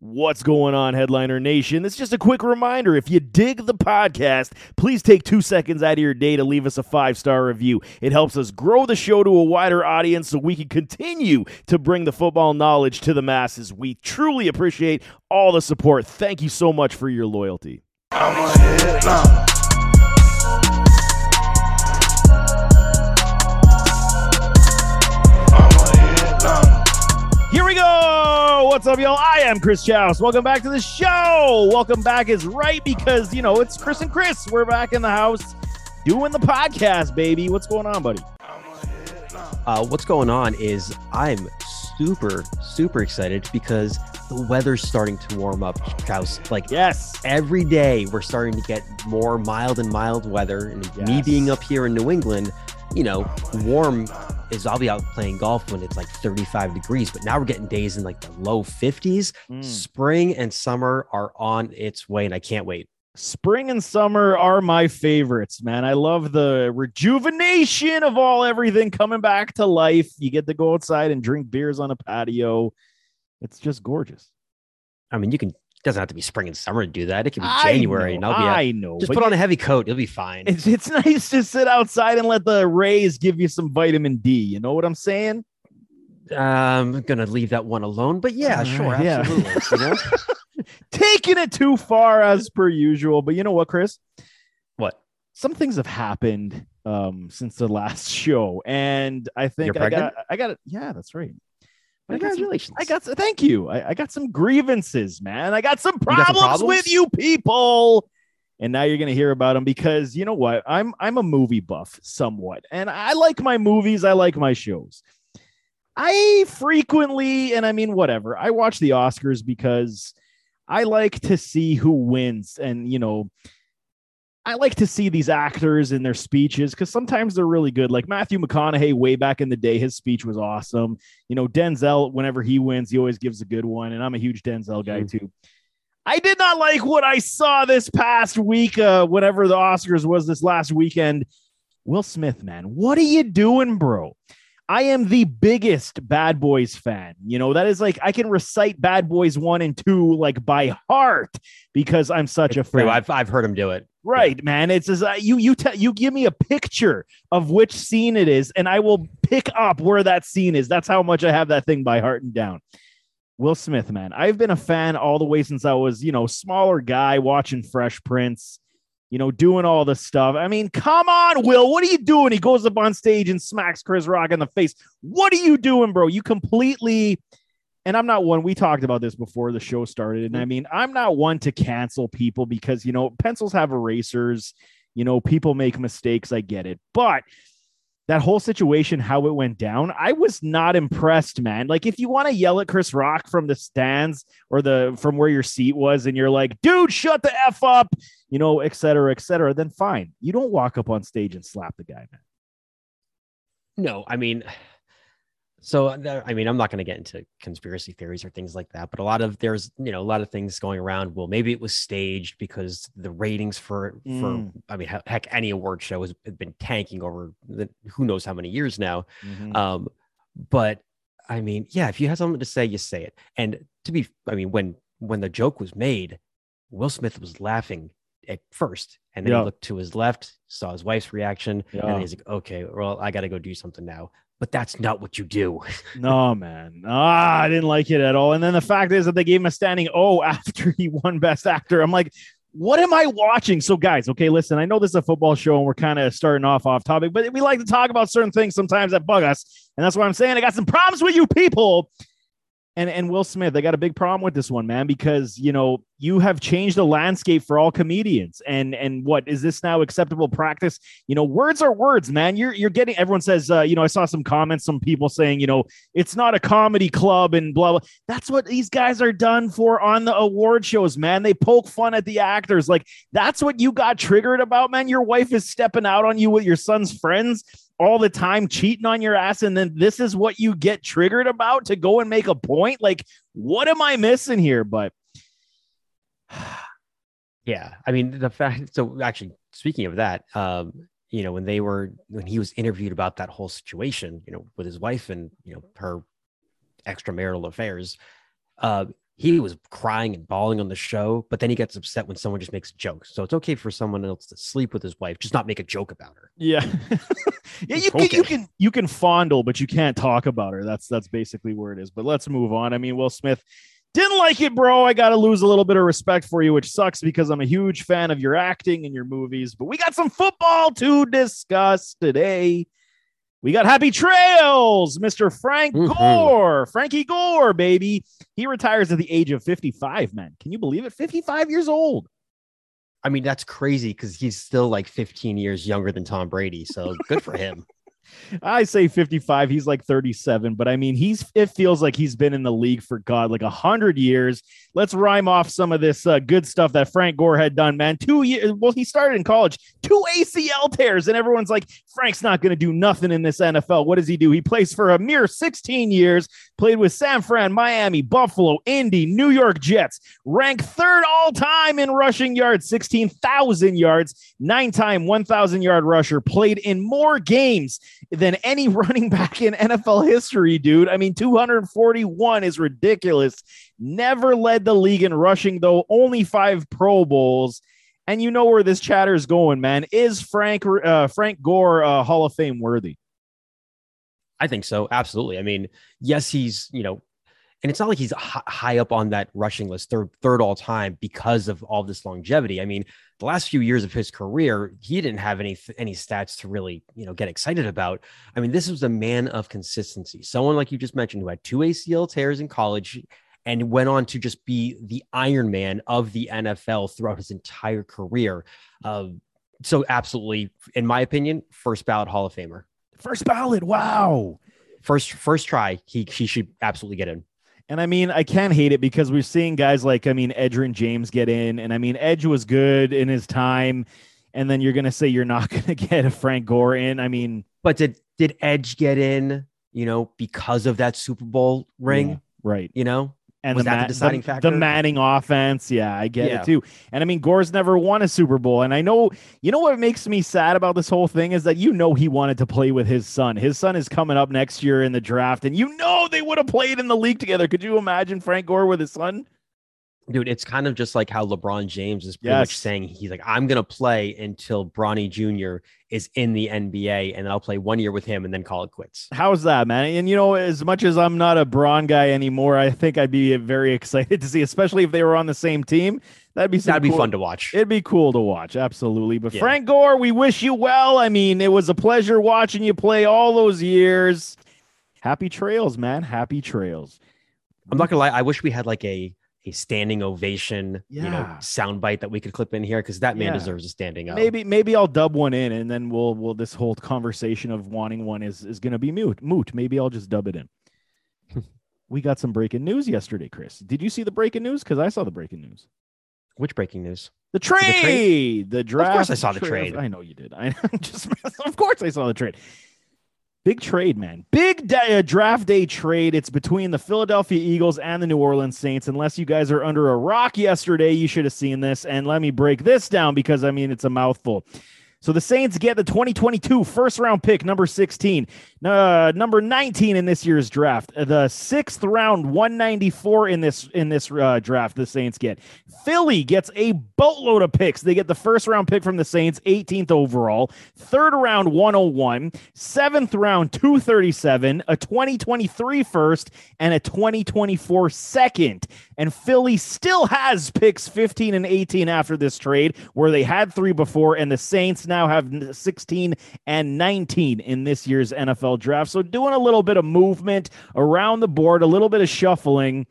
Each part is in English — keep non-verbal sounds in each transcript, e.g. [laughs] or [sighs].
What's going on, Headliner Nation? Is just a quick reminder. If you dig the podcast, please take two seconds out of your day to leave us a five star review. It helps us grow the show to a wider audience so we can continue to bring the football knowledge to the masses. We truly appreciate all the support. Thank you so much for your loyalty. What's up, y'all? I am Chris Chouse. Welcome back to the show. Welcome back is right because, you know, it's Chris and Chris. We're back in the house doing the podcast, baby. What's going on, buddy? Uh, what's going on is I'm super, super excited because the weather's starting to warm up, Chouse. Like, Yes. every day we're starting to get more mild and mild weather. And me being up here in New England, you know, warm is I'll be out playing golf when it's like 35 degrees, but now we're getting days in like the low 50s. Mm. Spring and summer are on its way, and I can't wait. Spring and summer are my favorites, man. I love the rejuvenation of all everything coming back to life. You get to go outside and drink beers on a patio. It's just gorgeous. I mean, you can doesn't have to be spring and summer to do that. It can be I January, know, and I'll be. I know. Just put on a heavy coat, you'll be fine. It's it's [laughs] nice to sit outside and let the rays give you some vitamin D. You know what I'm saying? I'm gonna leave that one alone, but yeah, All sure, right, yeah. absolutely. You [laughs] know? Taking it too far as per usual. But you know what, Chris? what? Some things have happened um since the last [laughs] show, and I think I got? I got it. Yeah, that's right. I got some- Congratulations. I got thank you. I, I got some grievances, man. I got some got some problems? with you people. And now you're gonna hear about them because you know what? I'm I'm a movie buff somewhat, and I like my movies. I like my shows. I frequently, and I mean whatever, I watch the Oscars because I like to see who wins, and you know, I like to see these actors in their speeches because sometimes they're really good. Like Matthew McConaughey, way back in the day, his speech was awesome you know, Denzel, whenever he wins, he always gives a good one. And I'm a huge Denzel guy Mhm. too. I did not like what I saw this past week, uh, whenever the Oscars was this last weekend. Will Smith, man, what are you doing, bro? I am the biggest Bad Boys fan. You know, that is like I can recite Bad Boys 1 and 2 like by heart because I'm such a It's true. fan. I've I've heard him do it. Right, man. It's as uh, you you tell you give me a picture of which scene it is, and I will pick up where that scene is. That's how much I have that thing by heart and down. Will Smith, man. I've been a fan all the way since I was, you know, smaller guy watching Fresh Prince, you know, doing all this stuff. I mean, come on, Will. What are you doing? He goes up on stage and smacks Chris Rock in the face. What are you doing, bro? You completely and I'm not one, we talked about this before the show started. And I mm-hmm. mean, I'm not one to cancel people because, you know, pencils have erasers, you know, people make mistakes. I get it. But that whole situation, how it went down, I was not impressed, man. Like, if you want to yell at Chris Rock from the stands or the from where your seat was, and you're like, dude, shut the F up, you know, et cetera, et cetera, then fine. You don't walk up on stage and slap the guy, man. No, I mean, so I mean, I'm not going to get into conspiracy theories or things like that, but a lot of there's you know a lot of things going around. Well, maybe it was staged because the ratings for for Mm. I mean, heck, any award show has been tanking over the, who knows how many years now. Mm-hmm. Um, but I mean, yeah, if you have something to say, you say it. And to be, I mean, when when the joke was made, Will Smith was laughing at first, and then Yeah. he looked to his left, saw his wife's reaction, and Yeah. then he's like, "Okay, well, I got to go do something now." But that's not what you do. [laughs] No, man. Ah, I didn't like it at all. And then the fact is that they gave him a standing O [laughs] after he won Best Actor. I'm like, what am I watching? So, guys, okay, listen, I know this is a football show and we're kind of starting off off topic, but we like to talk about certain things sometimes that bug us. And that's why I'm saying I got some problems with you people. And, and Will Smith, I got a big problem with this one, man, because you know you have changed the landscape for all comedians. And and what is this now acceptable practice? You know, words are words, man. You're you're getting. Everyone says, uh, you know, I saw some comments, some people saying, you know, it's not a comedy club and blah blah. That's what these guys are done for on the award shows, man. They poke fun at the actors. Like that's what you got triggered about, man. Your wife is stepping out on you with your son's friends all the time, cheating on your ass, and then this is what you get triggered about to go and make a point. Like, what am I missing here? But [sighs] Yeah, I mean the fact. So actually, speaking of that, um, you know, when they were when he was interviewed about that whole situation, you know, with his wife and you know her extramarital affairs, uh, he was crying and bawling on the show, but then he gets upset when someone just makes a joke. So it's okay for someone else to sleep with his wife, just not make a joke about her. Yeah. [laughs] yeah, you can you can you can fondle, but you can't talk about her. That's that's basically where it is. But let's move on. I mean, Will Smith didn't like it, bro. I got to lose a little bit of respect for you, which sucks because I'm a huge fan of your acting and your movies. But we got some football to discuss today. We got happy trails, Mr. Frank mm-hmm. Gore, Frankie Gore, baby. He retires at the age of 55, man. Can you believe it? 55 years old. I mean, that's crazy because he's still like 15 years younger than Tom Brady. So good for him. I say 55. He's like 37, but I mean, he's it feels like he's been in the league for God, like a hundred years. Let's rhyme off some of this uh, good stuff that Frank Gore had done, man. Two years. Well, he started in college, two ACL tears, and everyone's like, Frank's not going to do nothing in this NFL. What does he do? He plays for a mere 16 years, played with San Fran, Miami, Buffalo, Indy, New York Jets, ranked third all time in rushing yards, 16,000 yards, nine time 1,000 yard rusher, played in more games than any [laughs] running back in NFL history, dude. I mean, 241 is ridiculous. Never led the league in rushing, though, only five Pro Bowls. And you know where this chatter is going, man. Is Frank uh, Frank Gore uh, Hall of Fame worthy? I think so. Absolutely. I mean, yes, he's, you know, and it's not like he's high up on that rushing list, third, third all time because of all this longevity. I mean, the last few years of his career, he didn't have any any stats to really, you know, get excited about. I mean, this was a man of consistency. Someone like you just mentioned who had two ACL tears in college and went on to just be the Iron Man of the NFL throughout his entire career. Uh, so, absolutely, in my opinion, first ballot Hall of Famer. First ballot. Wow. First first try. He he should absolutely get in. And I mean, I can't hate it because we're seeing guys like, I mean, Edgerrin James get in. And I mean, Edge was good in his time. And then you're going to say you're [laughs] not going to get a Frank Gore in. I mean, but did, did Edge get in, you know, because of that Super Bowl ring? Yeah, right. You know, and was the, that the deciding the, factor? The Manning offense, yeah, I get yeah. it too. And I mean, Gore's never won a Super Bowl, and I know you know what makes me sad about this whole thing is that you know he wanted to play with his son. His son is coming up next year in the draft, and you know they would have played in the league together. Could you imagine Frank Gore with his son? dude, it's kind of just like how LeBron James is pretty yes. much saying he's like, I'm gonna play until Bronny Jr. is in the NBA, and I'll play one year with him and then call it quits. How's that, man? And you know, as much as I'm not a Bron guy anymore, I think I'd be very [laughs] excited to see, especially if they were on the same team. That'd be that'd cool. be fun to watch. It'd be cool to watch, absolutely. But yeah. Frank Gore, we wish you well. I mean, it was a pleasure watching you play all those years. Happy trails, man. Happy trails. I'm not gonna lie. I wish we had like a a standing ovation, yeah. you know, soundbite that we could clip in here because that man yeah. deserves a standing up. Maybe maybe I'll dub one in and then we'll we'll this whole conversation of wanting one is is gonna be moot. Moot. Maybe I'll just dub it in. [laughs] we got some breaking news yesterday, Chris. Did you see the breaking news? Because I saw the breaking news. Which breaking news? The trade, the, trade? the draft. Of course, I saw the trade. I know you did. [laughs] I just, of course, I saw the trade. Big trade, man. Big day, uh, draft day trade. It's between the Philadelphia Eagles and the New Orleans Saints. Unless you guys are under a rock yesterday, you should have seen this. And let me break this down because I mean, it's a mouthful. So the Saints get the 2022 first round pick, number 16, uh, number 19 in this year's draft. The sixth round, 194 in this in this uh, draft. The Saints get. Philly gets a boatload of picks. They get the first round pick from the Saints, 18th overall, third round, 101, seventh round, 237, a 2023 first, and a 2024 second. And Philly still has picks 15 and 18 after this trade, where they had three before, and the Saints now have 16 and 19 in this year's NFL draft. So doing a little bit of movement around the board, a little bit of shuffling.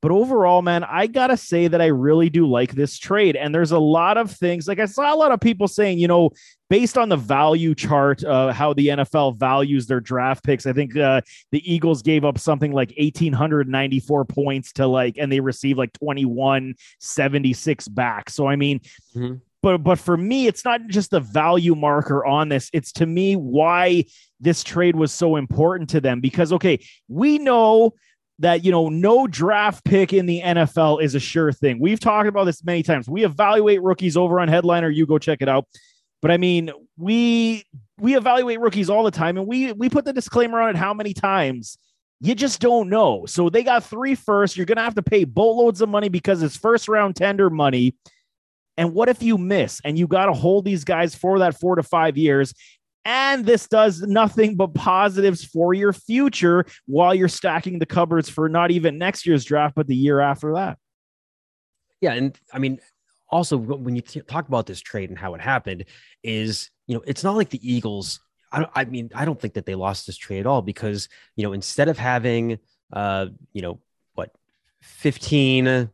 But overall, man, I got to say that I really do like this trade. And there's a lot of things, like I saw a lot of people saying, you know, based on the value chart, uh, how the NFL values their draft picks, I think uh, the Eagles gave up something like 1,894 points to like, and they received like 2176 back. So, I mean, mm-hmm but but for me it's not just the value marker on this it's to me why this trade was so important to them because okay we know that you know no draft pick in the NFL is a sure thing. We've talked about this many times. We evaluate rookies over on Headliner. You go check it out. But I mean, we we evaluate rookies all the time, and we we put the disclaimer on it how many times you just don't know. So they got three first. You're going to have to pay boatloads of money because it's first round tender money. And what if you miss and you got to hold these guys for that four to five years? And this does nothing but positives for your future while you're stacking the cupboards for not even next year's draft, but the year after that. Yeah. And I mean, also, when you t- talk about this trade and how it happened, is, you know, it's not like the Eagles I, I mean, I don't think that they lost this trade at all because, you know, instead of having, uh, you know, what, 15,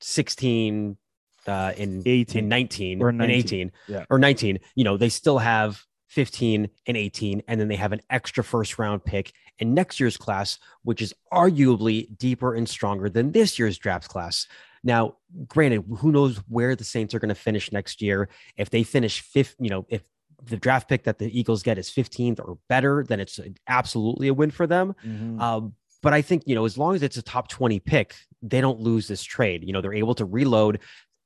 16, uh, in 18, in 19 or 19, 18 yeah. or 19, you know, they still have 15 and 18, and then they have an extra first round pick in next year's class, which is arguably deeper and stronger than this year's draft class. Now, granted, who knows where the Saints are going to finish next year? If they finish fifth, you know, if the draft pick that the Eagles get is 15th or better, then it's absolutely a win for them. Mm-hmm. Um, but I think, you know, as long as it's a top 20 pick, they don't lose this trade. You know, they're able to reload,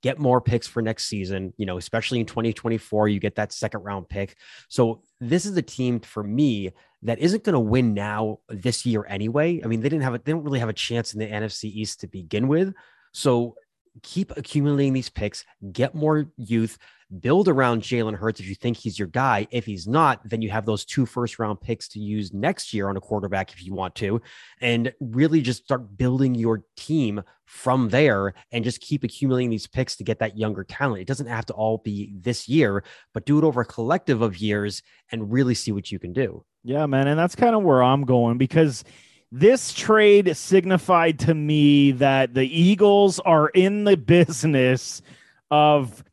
get more picks for next season, you know, especially in 2024, you get that second round pick. So this is a team for me that isn't going to win now this year anyway. I mean, they didn't have a, they don't really have a chance in the NFC East to begin with. So keep accumulating these picks, get more youth, build around Jalen Hurts if you think he's your guy. If he's not, then you have those two first round picks to use next year on a quarterback if you want to, and really just start building your team from there and just keep accumulating these picks to get that younger talent. It doesn't have to all be this year, but do it over a collective of years and really see what you can do. Yeah, man. And that's kind of where I'm going because this trade signified to me that the Eagles are in the [laughs] business of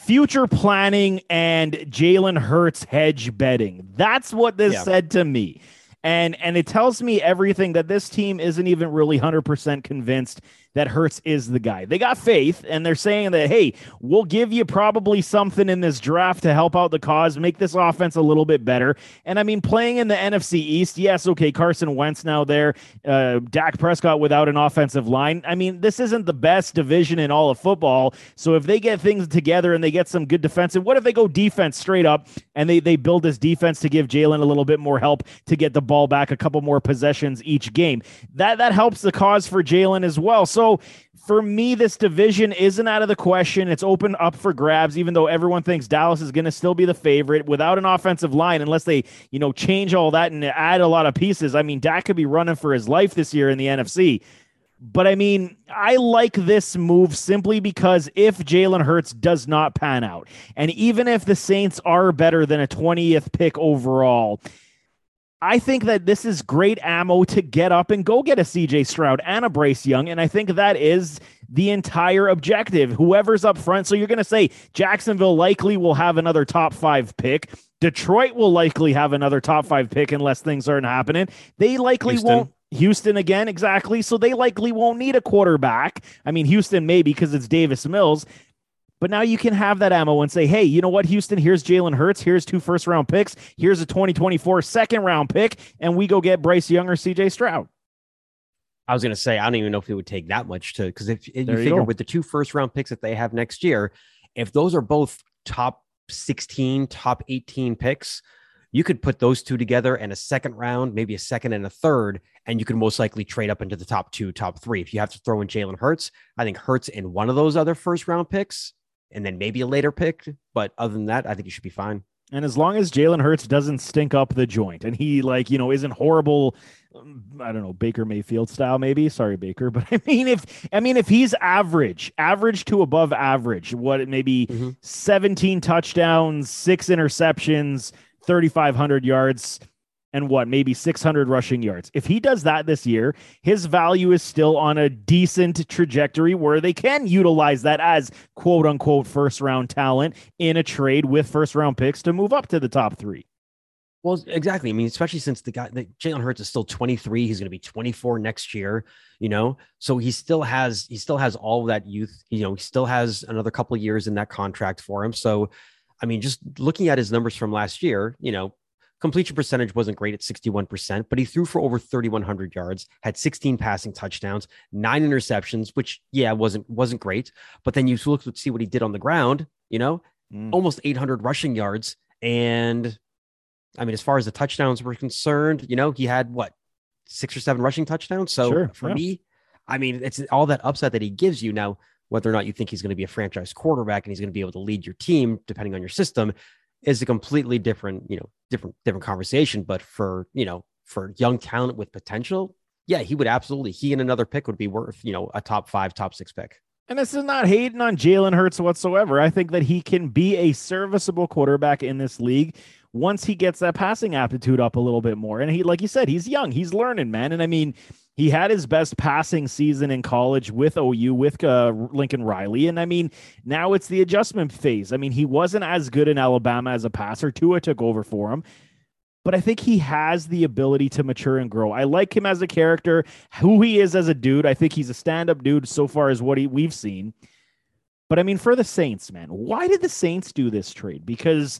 future planning and Jalen Hurts hedge betting. That's what this yeah. said to me. And and it tells me everything that this team isn't even really 100% convinced that Hurts is the guy. They got faith and they're saying that, hey, we'll give you probably something in this draft to help out the cause, make this offense a little bit better. And I mean, playing in the NFC East, yes, okay, Carson Wentz now there, uh, Dak Prescott without an offensive line. I mean, this isn't the best division in all of football. So if they get things together and they get some good defensive, what if they go defense straight up and they, they build this defense to give Jalen a little bit more help to get the ball back a couple more possessions each game? That, that helps the cause for Jalen as well. So so for me, this division isn't out of the question. It's open up for grabs, even though everyone thinks Dallas is going to still be the favorite without an offensive line, unless they, you know, change all that and add a lot of pieces. I mean, Dak could be running for his life this year in the NFC. But I mean, I like this move simply because if Jalen Hurts does not pan out, and even if the Saints are better than a 20th pick overall, I think that this is great ammo to get up and go get a CJ Stroud and a Bryce Young. And I think that is the entire objective. Whoever's up front. So you're going to say Jacksonville likely will have another top five pick. Detroit will likely have another top five pick unless things aren't happening. They likely Houston. won't. Houston again, exactly. So they likely won't need a quarterback. I mean, Houston maybe because it's Davis Mills. But now you can have that ammo and say, hey, you know what, Houston, here's Jalen Hurts. Here's two first round picks. Here's a 2024 second round pick. And we go get Bryce Young or CJ Stroud. I was going to say, I don't even know if it would take that much to, because if, if you figure with the two first round picks that they have next year, if those are both top 16, top 18 picks, you could put those two together and a second round, maybe a second and a third, and you could most likely trade up into the top two, top three. If you have to throw in Jalen Hurts, I think Hurts in one of those other first round picks and then maybe a later pick. But other than that, I think you should be fine. And as long as Jalen Hurts doesn't stink up the joint and he like, you know, isn't horrible, I don't know, Baker Mayfield style, maybe. Sorry, Baker. [laughs] But I mean, if I mean if he's average, average to above average, what maybe mm-hmm. 17 touchdowns, six interceptions, 3,500 yards and what maybe 600 rushing yards. If he does that this year, his value is still on a decent trajectory where they can utilize that as quote unquote first round talent in a trade with first round picks to move up to the top three. Well, exactly. I mean, especially since the guy, the, Jalen Hurts is still 23. He's going to be 24 next year, you know? So he still has, he still has all that youth, you know, he still has another couple years in that contract for him. So, I mean, just looking at his numbers from last year, you know, Completion percentage wasn't great at 61%, but he threw for over 3,100 yards, had 16 passing touchdowns, nine interceptions, which yeah wasn't wasn't great. But then you look to see what he did on the ground. You know, mm. almost 800 rushing yards, and I mean, as far as the touchdowns were concerned, you know, he had what six or seven rushing touchdowns. So Sure, for yeah. me, I mean, it's all that upside that he gives you. Now, whether or not you think he's going to be a franchise quarterback and he's going to be able to lead your team, depending on your system, is a completely different, you know, different different conversation. But for you know, for young talent with potential, yeah, he would absolutely. He and another pick would be worth, you know, a top five, top six pick. And this is not hating on Jalen Hurts whatsoever. I think that he can be a serviceable quarterback in this league once he gets that passing aptitude up a little bit more. And he, like you said, he's young, he's learning, man. And I mean, he had his best passing season in college with OU, with uh, Lincoln Riley. And I mean, now it's the adjustment phase. I mean, he wasn't as good in Alabama as a passer. Tua took over for him. But I think he has the ability to mature and grow. I like him as a character, who he is as a dude. I think he's a stand-up dude so far as what he, we've seen. But I mean, for the Saints, man, why did the Saints do this trade? Because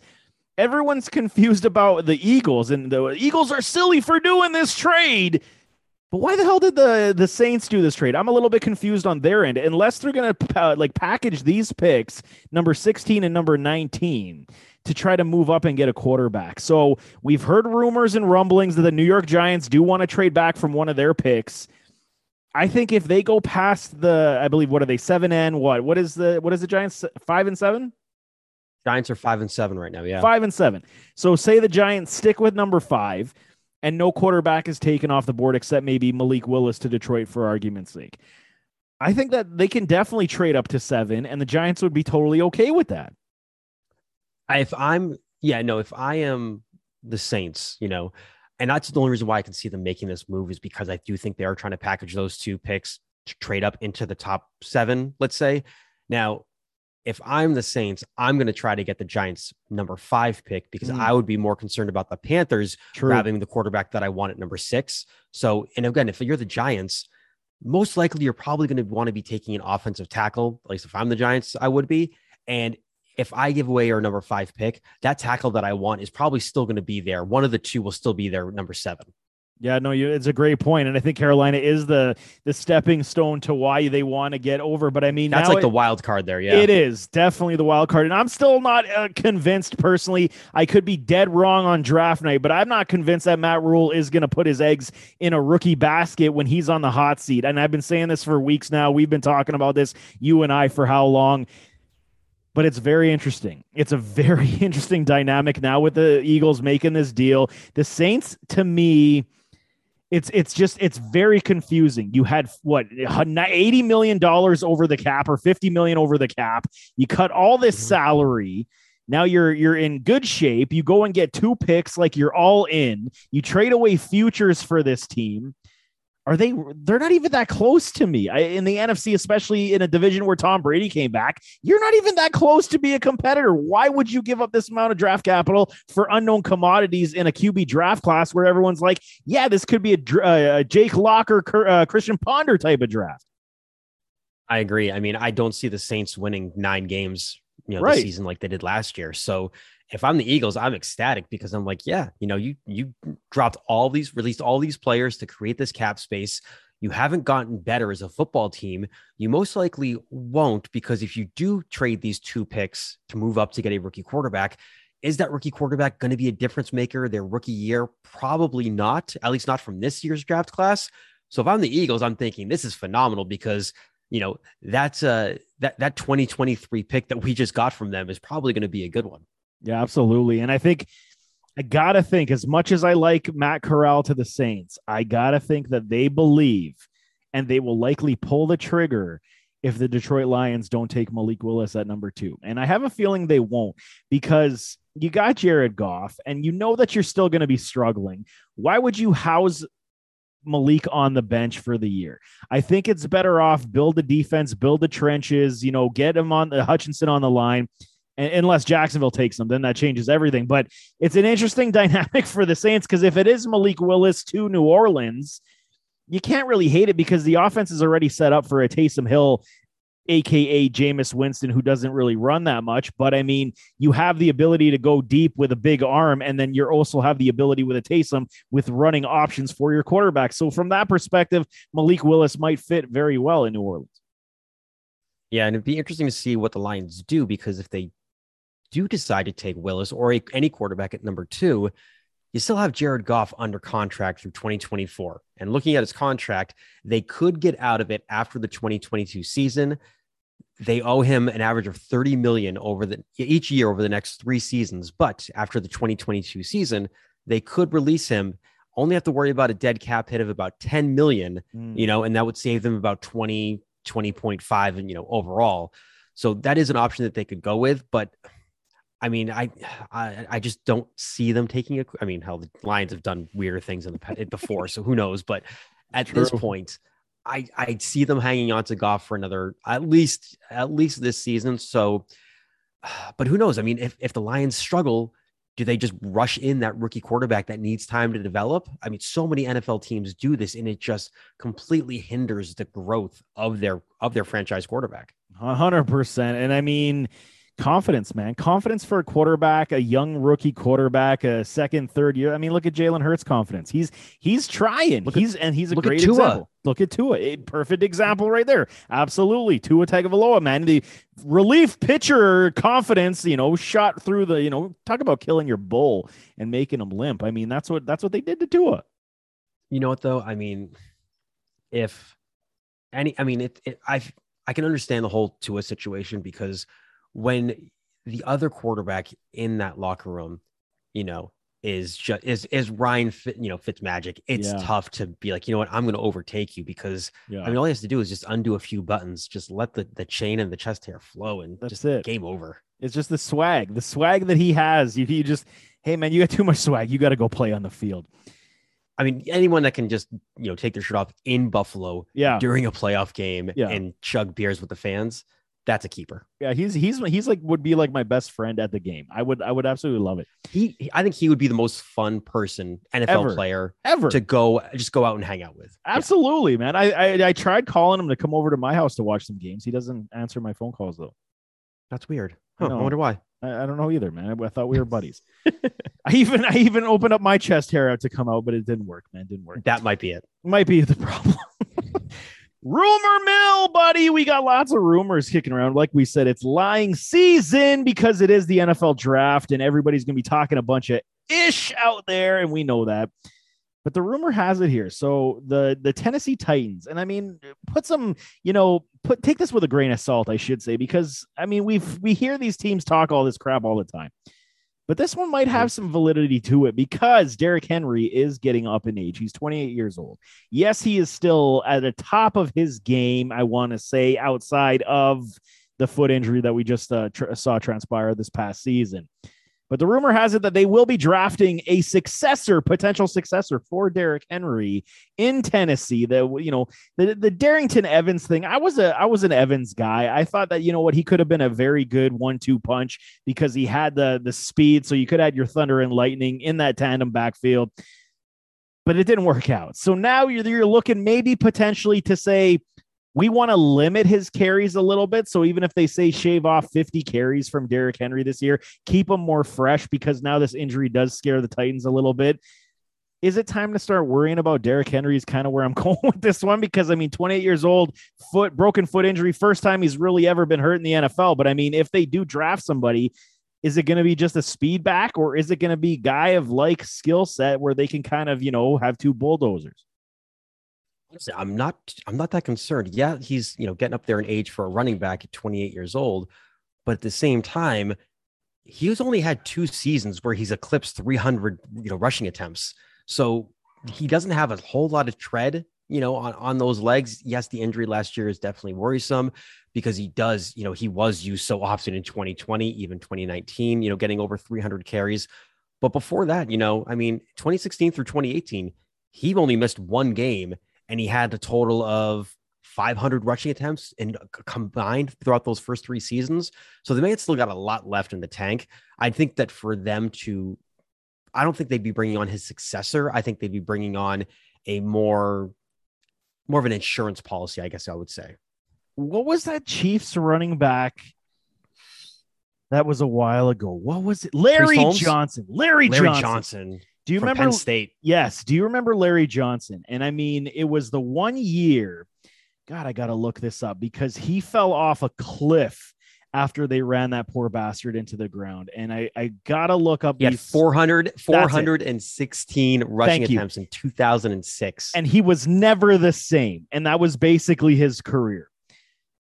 everyone's [laughs] confused about the Eagles, and the Eagles are silly for doing this trade. But why the hell did the the Saints do this trade? I'm a little bit confused on their end. Unless they're gonna uh, like package these picks, number 16 and number 19, to try to move up and get a quarterback. So we've heard rumors and rumblings that the New York Giants do want to trade back from one of their picks. I think if they go past the, I believe, what are they seven and what? What is the what is the Giants five and seven? Giants are five and seven right now. Yeah. Five and seven. So say the Giants stick with number five, and no quarterback is taken off the board except maybe Malik Willis to Detroit for argument's sake. I think that they can definitely trade up to seven, and the Giants would be totally okay with that. If I'm, yeah, no, if I am the Saints, you know, and that's the only reason why I can see them making this move is because I do think they are trying to package those two picks to trade up into the top seven, let's say. Now, if I'm the Saints, I'm going to try to get the Giants number five pick because Mm. I would be more concerned about the Panthers True. grabbing the quarterback that I want at number six. So, and again, if you're the Giants, most likely you're probably going to want to be taking an offensive tackle. At least if I'm the Giants, I would be. And if I give away our number five pick, that tackle that I want is probably still going to be there. One of the two will still be there, number seven. Yeah, no, you, it's a great point, and I think Carolina is the the stepping stone to why they want to get over. But I mean, That's like it- the wild card there. Yeah. It is definitely the wild card. And I'm still not uh, convinced personally. I could be dead wrong on draft night, but I'm not convinced that Matt Rhule is going to put his eggs in a rookie basket when he's on the hot seat. And I've been saying this for weeks now. We've been talking about this, you and I, for how long. But it's very interesting. It's a very [laughs] interesting dynamic now with the Eagles making this deal. The Saints, to me, it's it's just it's very confusing. You had what eighty million dollars over the cap or fifty million over the cap. You cut all this Mhm. salary. Now you're you're in good shape. You go and get two picks, like you're all in. You trade away futures for this team. Are they? They're not even that close to me I, in the NFC, especially in a division where Tom Brady came back. You're not even that close to be a competitor. Why would you give up this amount of draft capital for unknown commodities in a QB draft class where everyone's like, yeah, this could be a, uh, a Jake Locker, uh, Christian Ponder type of draft. I agree. I mean, I don't see the Saints winning nine games, you know, Right. this season like they did last year. So if I'm the Eagles, I'm ecstatic because I'm like, yeah, you know, you you dropped all these, released all these players to create this cap space. You haven't gotten better as a football team. You most likely won't because if you do trade these two picks to move up to get a rookie quarterback, is that rookie quarterback going to be a difference maker their rookie year? Probably not, at least not from this year's draft class. So if I'm the Eagles, I'm thinking this is phenomenal because you know that's uh that that 2023 pick that we just got from them is probably going to be a good one. Yeah, absolutely. And I think I gotta think, as much as I like Matt Corral to the Saints, I gotta think that they believe and they will likely pull the trigger if the Detroit Lions don't take Malik Willis at number two. And I have a feeling they won't because you got Jared Goff and you know that you're still going to be struggling. Why would you house Malik on the bench for the year? I think it's better off build the defense, build the trenches, you know, get him on the Hutchinson on the line. And unless Jacksonville takes them, then that changes everything. But it's an interesting [laughs] dynamic for the Saints because if it is Malik Willis to New Orleans, you can't really hate it because the offense is already set up for a Taysom Hill, aka Jameis Winston, who doesn't really run that much. But I mean, you have the ability to go deep with a big arm, and then you also have the ability with a Taysom with running options for your quarterback. So from that perspective, Malik Willis might fit very well in New Orleans. Yeah, and it'd be interesting to see what the Lions do because if they do decide to take Willis or a, any quarterback at number two, you still have Jared Goff under contract through 2024. And looking at his contract, they could get out of it after the 2022 season. They owe him an average of 30 million over the each year over the next 3 seasons, but after the 2022 season, they could release him only have to worry about a dead cap hit of about 10 million, mm. you know, and that would save them about 20 20.5 and you know overall. So that is an option that they could go with, but I mean, I, I, I just don't see them taking a. I mean, hell, the Lions have done weirder things in the before, so who knows? But at True. this point, I, I see them hanging on to Goff for another at least at least this season. So, [sighs] but who knows? I mean, if if the Lions struggle, do they just rush in that rookie quarterback that needs time to develop? I mean, so many NFL teams do this, and it just completely hinders the growth of their of their franchise quarterback. hundred percent, and I mean confidence, man. Confidence for a quarterback, a young rookie quarterback, a second, third year. I mean, look at Jalen Hurts' confidence. He's he's trying. Look he's at, and he's a great example. Look at Tua, a perfect example right there. Absolutely, Tua Tagovailoa, man. The relief pitcher confidence, you know, shot through the, you know, talk about killing your bull and making him limp. I mean, that's what that's what they did to Tua. You know what though? I mean, if any, I mean, it, it I I can understand the whole Tua situation because when the other quarterback in that locker room, you know, is just is is Ryan Fit, you know Fitz magic. It's yeah. tough to be like, you know what, I'm going to overtake you because yeah. I mean, all he has to do is just undo a few buttons, just let the the chain and the chest hair flow, and that's just it. Game over. It's just the swag, the swag that he has. You, you just, hey man, you got too much swag. You got to go play on the field. I mean, anyone that can just you know take their shirt off in Buffalo, yeah. during a playoff game yeah. and chug beers with the fans that's a keeper. Yeah, he's he's he's like would be like my best friend at the game. I would I would absolutely love it. He, I think he would be the most fun person NFL ever, player ever to go just go out and hang out with. Absolutely, yeah. man. I, I I tried calling him to come over to my house to watch some games. He doesn't answer my phone calls though. That's weird. Huh, I, I, wonder why. I, I, don't know either, man. I, I thought we were buddies. [laughs] I even I even opened up my chest hair out to come out, but it didn't work, man. It didn't work. That might be it. Might be the [laughs] problem. Rumor mill, buddy. We got lots of rumors kicking around. Like we said, it's lying season because it is the NFL draft, and everybody's going to be talking a bunch of ish out there, and we know that. But the rumor has it here. So the the Tennessee Titans, and I mean, put some, you know, put take this with a grain of salt, I should say, because I mean, we've we hear these teams talk all this crap all the time. But this one might have some validity to it because Derrick Henry is getting up in age. He's 28 years old. Yes, he is still at the top of his game, I want to say, outside of the foot injury that we just uh, tr- saw transpire this past season. But the rumor has it that they will be drafting a successor, potential successor for Derrick Henry in Tennessee. The you know the the Darrynton Evans thing. I was a I was an Evans guy. I thought that you know what he could have been a very good one-two punch because he had the the speed, so you could add your thunder and lightning in that tandem backfield. But it didn't work out. So now you're you're looking maybe potentially to say we want to limit his carries a little bit. So even if they say shave off 50 carries from Derrick Henry this year, keep him more fresh because now this injury does scare the Titans a little bit. Is it time to start worrying about Derrick Henry? Is kind of where I'm [laughs] going with this one because I mean, 28 years old, foot broken foot injury, first time he's really ever been hurt in the NFL. But I mean, if they do draft somebody, is it going to be just a speed back or is it going to be guy of like skill set where they can kind of, you know, have two bulldozers? I'm not I'm not that concerned. Yeah, he's you know getting up there in age for a running back at 28 years old, but at the same time, he's only had two seasons where he's eclipsed 300 you know rushing attempts. So he doesn't have a whole lot of tread, you know, on on those legs. Yes, the injury last year is definitely worrisome because he does, you know, he was used so often in 2020, even 2019, you know, getting over 300 carries. But before that, you know, I mean, 2016 through 2018, he only missed one game and he had a total of 500 rushing attempts and combined throughout those first three seasons. So they may have still got a lot left in the tank. I think that for them to, I don't think they'd be bringing on his successor. I think they'd be bringing on a more, more of an insurance policy, I guess I would say. What was that Chiefs running back? That was a while ago. What was it? Larry Johnson. Larry, Larry Johnson. Johnson. Do you remember Penn State? Yes. Do you remember Larry Johnson? And I mean, it was the one year. God, I got to look this up because he fell off a cliff after they ran that poor bastard into the ground. And I, I gotta look up He had 400, 416 rushing Thank you. attempts in 2006. and he was never the same. And that was basically his career.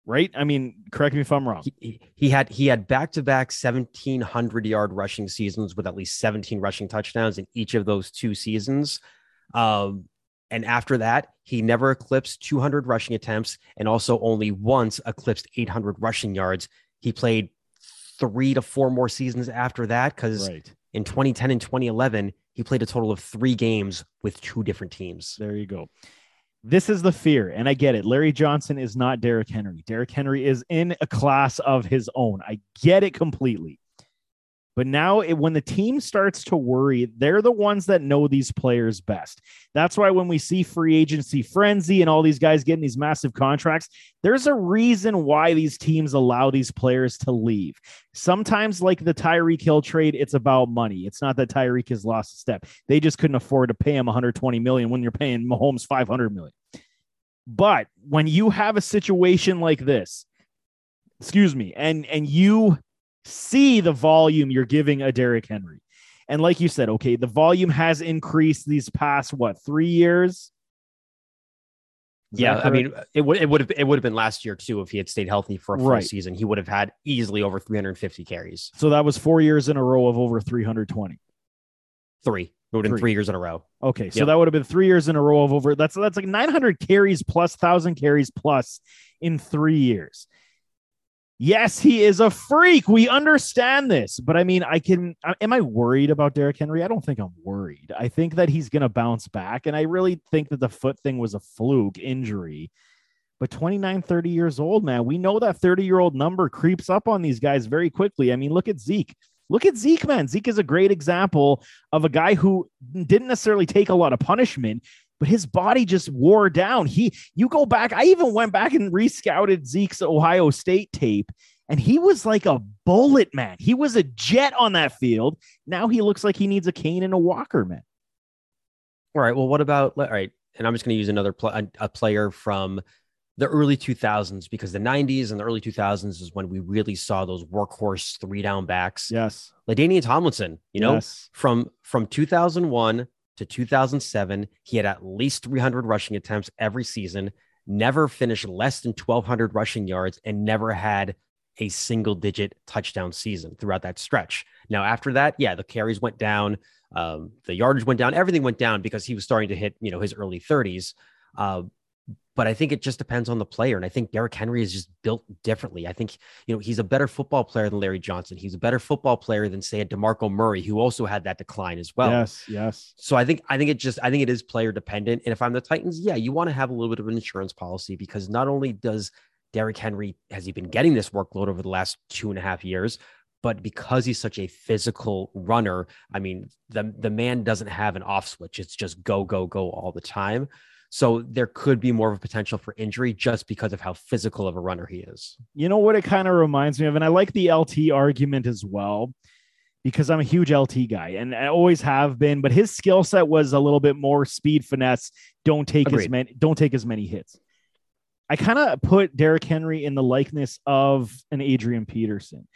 Right? I mean, correct me if I'm wrong. he, he- had he had back to back 1700 yard rushing seasons with at least 17 rushing touchdowns in each of those two seasons. Um, and after that, he never eclipsed 200 rushing attempts and also only once eclipsed 800 rushing yards. He played three to four more seasons after that because Right. in 2010 and 2011, he played a total of three games with two different teams. There you go. This is the fear, and I get it. Larry Johnson is not Derrick Henry. Derrick Henry is in a class of his own. I get it completely. But now, it, when the team starts to worry, they're the ones that know these players best. That's why when we see free agency frenzy and all these guys getting these massive contracts, there's a reason why these teams allow these players to leave. Sometimes, like the Tyreek Hill trade, it's about money. It's not that Tyreek has lost a step. They just couldn't afford to pay him 120 million when you're paying Mahomes 500 million. But when you have a situation like this, excuse me, and and you see the volume you're giving a Derrick Henry. And like you said, okay, the volume has increased these past what three years? Is Yeah, I mean, it would it would have it would have been last year too if he had stayed healthy for a full Right. season. He would have had easily over 350 carries. so that was four years in a row of over 320. Three. It would have been Three. years in a row. Okay, so Yep. that would have been three years in a row of over. That's that's like 900 carries plus thousand carries plus in three years. Yes, he is a freak. We understand this, but I mean, I can. Am I worried about Derrick Henry? I don't think I'm worried. I think that he's going to bounce back, and I really think that the foot thing was a fluke injury. But 29, 30 years old, man, we know that 30 year old number creeps up on these guys very quickly. I mean, look at Zeke. Look at Zeke, man. Zeke is a great example of a guy who didn't necessarily take a lot of punishment, but his body just wore down. He, you go back, I even went back and rescouted Zeke's Ohio State tape, and he was like a bullet, man. He was a jet on that field. Now he looks like he needs a cane and a walker, man. All right. Well, what about all right? And I'm just going to use another pl- a, a player from the early 2000s because the 90s and the early 2000s is when we really saw those workhorse three down backs. Yes. LaDainian Tomlinson, you know, Yes. from from 2001 to 2007, he had at least 300 rushing attempts every season, never finished less than 1200 rushing yards and never had a single digit touchdown season throughout that stretch. Now after that, yeah, the carries went down, um, the yardage went down, everything went down because he was starting to hit, you know, his early 30s. Uh, but I think it just depends on the player. And I think Derrick Henry is just built differently. I think, you know, he's a better football player than Larry Johnson. He's a better football player than, say, a DeMarco Murray, who also had that decline as well. yes. Yes. So I think I think it just I think it is player dependent. And if I'm the Titans, yeah, you want to have a little bit of an insurance policy because not only does Derrick Henry has he been getting this workload over the last two and a half years, but because he's such a physical runner, I mean, the the man doesn't have an off switch. It's just go, go, go all the time. So there could be more of a potential for injury just because of how physical of a runner he is. You know what it kind of reminds me of? And I like the LT argument as well because I'm a huge LT guy and I always have been, but his skill set was a little bit more speed finesse. Don't take as many, don't take as many hits. I kind of put Derrick Henry in the likeness of an Adrian Peterson.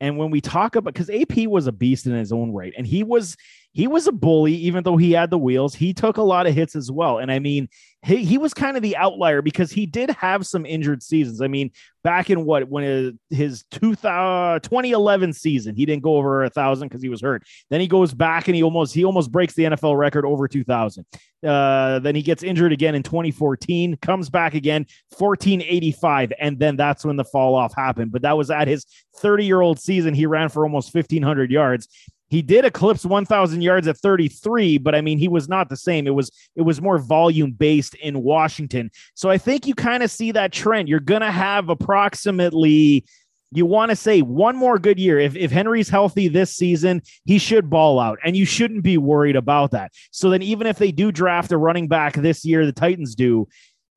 And when we talk about because AP was a beast in his own right, and he was he was a bully, even though he had the wheels, he took a lot of hits as well. And I mean, he, he was kind of the outlier because he did have some injured seasons. I mean, back in what when his, his 2000, 2011 season, he didn't go over a thousand because he was hurt. Then he goes back and he almost he almost breaks the NFL record over 2000. Uh, then he gets injured again in 2014, comes back again 1485, and then that's when the fall off happened. But that was at his 30 year old season. He ran for almost 1500 yards. He did eclipse 1000 yards at 33, but I mean, he was not the same. It was it was more volume based in Washington. So I think you kind of see that trend. You're going to have approximately you want to say one more good year. If, if Henry's healthy this season, he should ball out, and you shouldn't be worried about that. So then, even if they do draft a running back this year, the Titans do,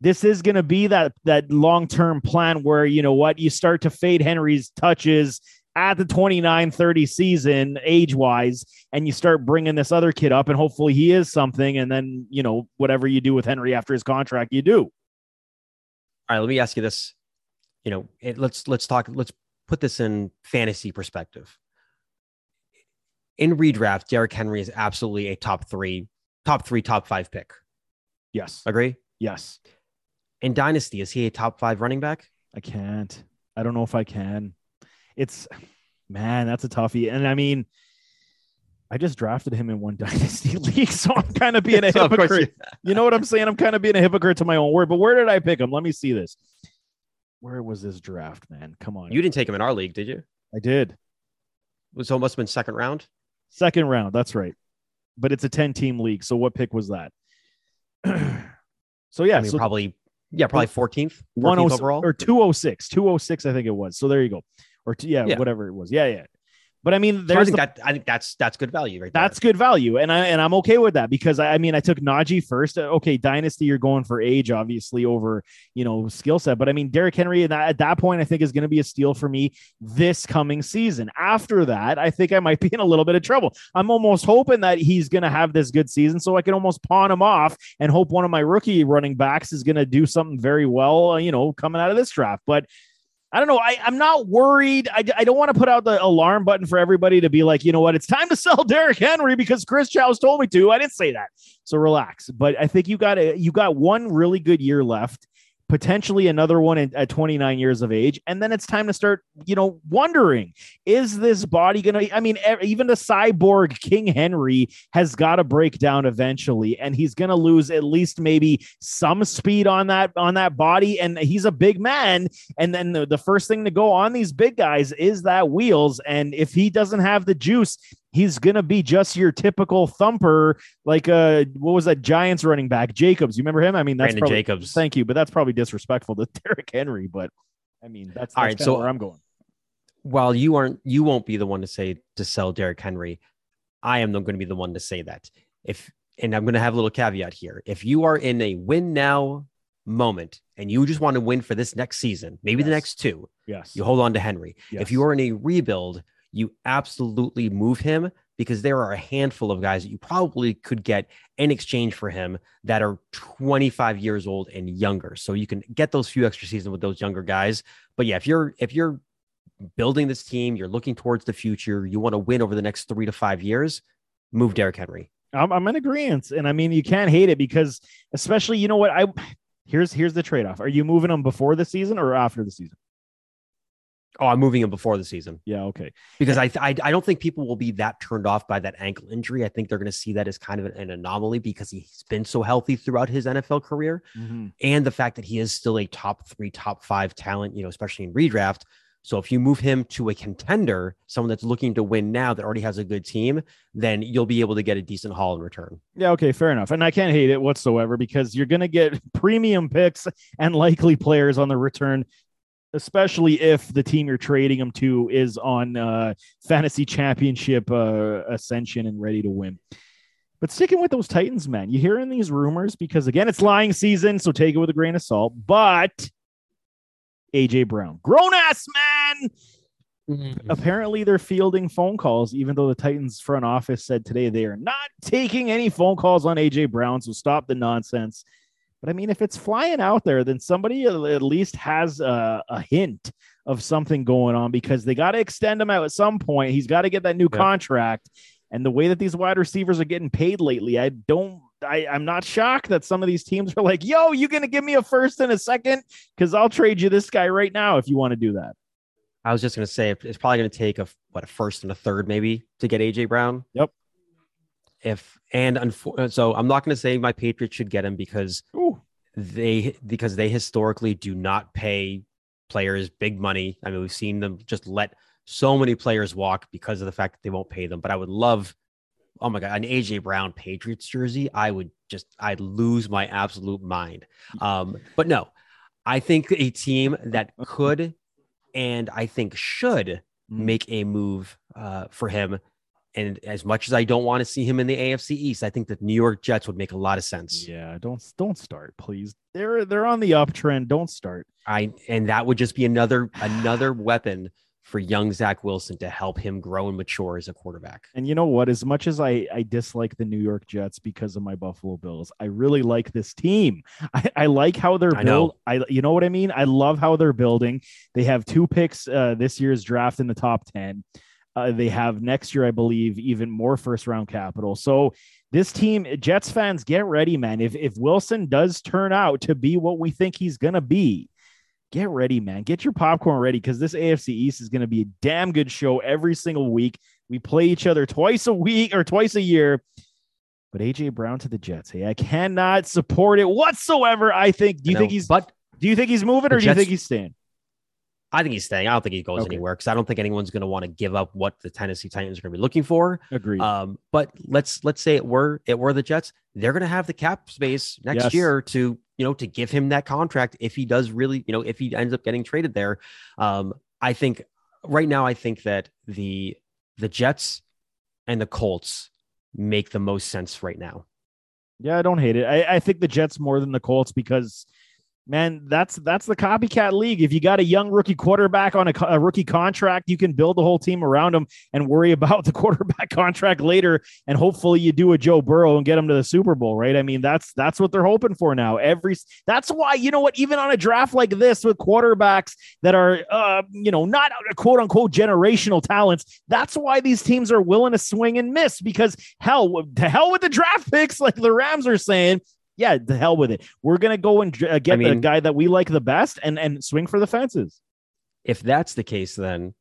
this is going to be that that long term plan where you know what you start to fade Henry's touches at the 29 30 season age wise and you start bringing this other kid up and hopefully he is something and then you know whatever you do with Henry after his contract you do All right, let me ask you this. You know, it, let's let's talk. Let's put this in fantasy perspective. In redraft, Derrick Henry is absolutely a top three, top three, top five pick. Yes. Agree? Yes. In Dynasty, is he a top five running back? I can't. I don't know if I can. It's man, that's a toughie. And I mean, I just drafted him in one [laughs] dynasty league, so I'm kind of being a [laughs] So, hypocrite. You know what I'm saying? I'm kind of being a hypocrite to my own word. But where did I pick him? Let me see this. Where was this draft, man? Come on. You didn't take him in our league, did you? I did. So it must have been second round. Second round. That's right. But it's a 10 team league. So what pick was that? [clears throat] so yeah, I mean, so probably, yeah, probably 14th, 14th 106 overall. or 206, 206, I think it was. So there you go. Or two, yeah, Yeah. whatever it was. Yeah, yeah. But I mean, So I there's think the that I think that's that's good value right there. That's good value, and I and I'm okay with that because I, I mean I took Najee first. Uh, Okay, dynasty, you're going for age, obviously over you know skill set, but I mean Derrick Henry at that, at that point I think is going to be a steal for me this coming season. After that, I think I might [laughs] be in a little bit of trouble. I'm almost hoping that he's going to have this good season, so I can almost pawn him off and hope one of my rookie running backs is going to do something very well, uh, you know, coming out of this draft. But I don't know. I, I'm not worried. I, I don't want to put out the alarm button for everybody to be like, you know what, it's time to [laughs] sell Derrick Henry because Chris Chow's told me to. I didn't say that. So relax. But I think you got a, you got one really good year left, potentially another one at, at 29 years of age, and then it's time to start, you know, wondering is this body gonna? I mean, even the cyborg King Henry has got to break down eventually, and he's gonna lose at least maybe some speed on that on that body, and he's a big man. And then the, the first thing to go on these big guys is that wheels. And if he doesn't have the juice, he's gonna be just your typical thumper, like uh what was that Giants running back? Jacobs. You remember him? I mean, that's Brandon probably, Jacobs. Thank you, but that's probably disrespectful to [laughs] Derrick Henry. But I mean, that's, that's All right, so- where I'm going. While you aren't, you won't be the one to say to sell Derrick Henry. I am not going to be the one to say that. If and I'm going to have a little caveat here. If you are in a win now moment and you just want to win for this next season, maybe the next two, Yes. you hold on to Henry. Yes. If you are in a rebuild, you absolutely move him because there are a handful of guys that you probably could get in exchange for him that are 25 years old and younger. So you can get those few extra seasons with those younger guys. But yeah, if you're if you're building this team, you're looking towards the future, you want to win over the next three to five years, move Derrick Henry. I'm, I'm in agreement, and I mean you can't hate it because, especially, you know what? I here's here's the trade off. Are you moving him before the season or after the season? Oh, I'm moving him before the season Yeah, okay. because I, I I don't think people will be that turned off by that ankle injury. I think they're going to see that as kind of an anomaly because he's been so healthy throughout his NFL career. Mm-hmm. and the fact that he is still a top three, top five talent, you know, especially in redraft. So if you move him to a contender, someone that's looking to win now that already has a good team, then you'll be able to get a decent haul in return. Yeah, okay, fair enough. And I can't hate it whatsoever because you're going to get [laughs] premium picks and likely players on the return, especially if the team you're trading them to is on uh, fantasy championship uh, ascension and ready to win. But sticking with those Titans, man, you hearing these rumors because again, it's lying season, so take it with a grain of salt. But AJ Brown, grown ass man, apparently they're fielding phone calls, even though the Titans front office said today they are not taking any phone calls on AJ Brown. So stop the nonsense. But I mean, if it's flying out there, then somebody at least has a, a hint of something going on because they got to extend him out at some point. He's got to get that new Yeah. contract. And the way that these wide receivers are getting paid lately, I don't. I, I'm not shocked that some of these teams are like, "Yo, you gonna give me a first and a second? Because I'll trade you this guy right now if you want to do that." I was just going to say it's probably going to take a what a first and a third maybe to get AJ Brown. Yep. If and unfor- so I'm not going to say my Patriots should get him because Ooh, they because they historically do not pay players big money. I mean, we've seen them just let so many players walk because of the fact that they won't pay them. But I would love, oh my god, an AJ Brown Patriots jersey. I would just I'd lose my absolute mind. Um, but no, I think a team that could and I think should Mm. make a move uh, for him. And as much as I don't want to see him in the AFC East, I think that New York Jets would make a lot of sense. Yeah, don't don't start, please. They're they're on the uptrend. Don't start. I and that would just be another another weapon for young Zach Wilson to help him grow and mature as a quarterback. And you know what? As much as I, I dislike the New York Jets because of my Buffalo Bills, I really like this team. I, I like how they're built. I you know what I mean? I love how they're building. They have two picks uh, this year's draft in the top 10. Uh, they have next year, I believe, even more first round capital. So this team, Jets fans, get ready, man. If if Wilson does turn out to be what we think he's gonna be, get ready, man. Get your popcorn ready because this AFC East is going to be a damn good show every single week. We play each other twice a week or twice a year. But AJ Brown to the Jets. Hey, I cannot support it whatsoever. I think. Do you think he's? But do you think he's moving, or do you think he's staying? I think he's staying. I don't think he goes okay. anywhere because I don't think anyone's going to want to give up what the Tennessee Titans are going to be looking for. Agreed. Um, but let's let's say it were it were the Jets. They're going to have the cap space next yes. year to you know to give him that contract if he does really you know if he ends up getting traded there. Um, I think right now I think that the the Jets and the Colts make the most sense right now. Yeah, I don't hate it. I, I think the Jets more than the Colts because man, that's that's the copycat league. If you got a young rookie quarterback on a, a, rookie contract, you can build the whole team around him and worry [laughs] about the quarterback contract later. And hopefully, you do a Joe Burrow and get him to the Super Bowl, right? I mean, that's that's what they're hoping for now. Every that's why you know what, even on a draft like this with quarterbacks that are, uh, you know, not quote unquote generational talents, that's why these teams are willing to swing and miss because hell, to hell with the draft picks, [laughs] like the Rams are saying yeah, the hell with it. We're gonna go and uh, get I mean, the guy that we like the best and and swing for the fences. If that's the case, then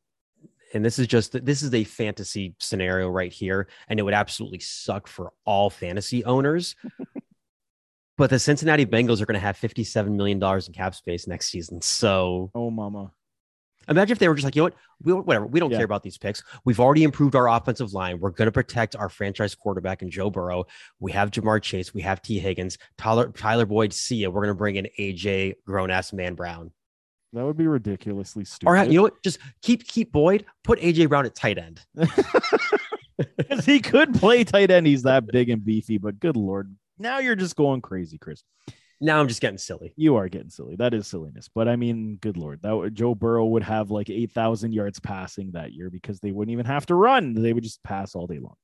and this is just this is a fantasy scenario right here, and it would absolutely suck for all fantasy owners. [laughs] but the Cincinnati Bengals are going to have fifty-seven million dollars in cap space next season. So, oh mama, Imagine if they were just like, you know what, we whatever, we don't yeah. care about these picks. We've already improved our offensive line. We're going to protect our franchise quarterback and Joe Burrow. We have Ja'Marr Chase. We have Tee Higgins. Tyler Tyler Boyd. See ya. We're going to bring in AJ grown ass man Brown. That would be ridiculously stupid. All right, you know what? Just keep keep Boyd. Put AJ Brown at tight end. [laughs] [laughs] Because he could play tight end. He's that big and beefy. But good lord, now you're just going crazy, Chris now I'm just getting silly. You are getting silly. That is silliness. But I mean, good lord, that Joe Burrow would have like eight thousand yards passing that year because they wouldn't even have to run; they would just pass all day long.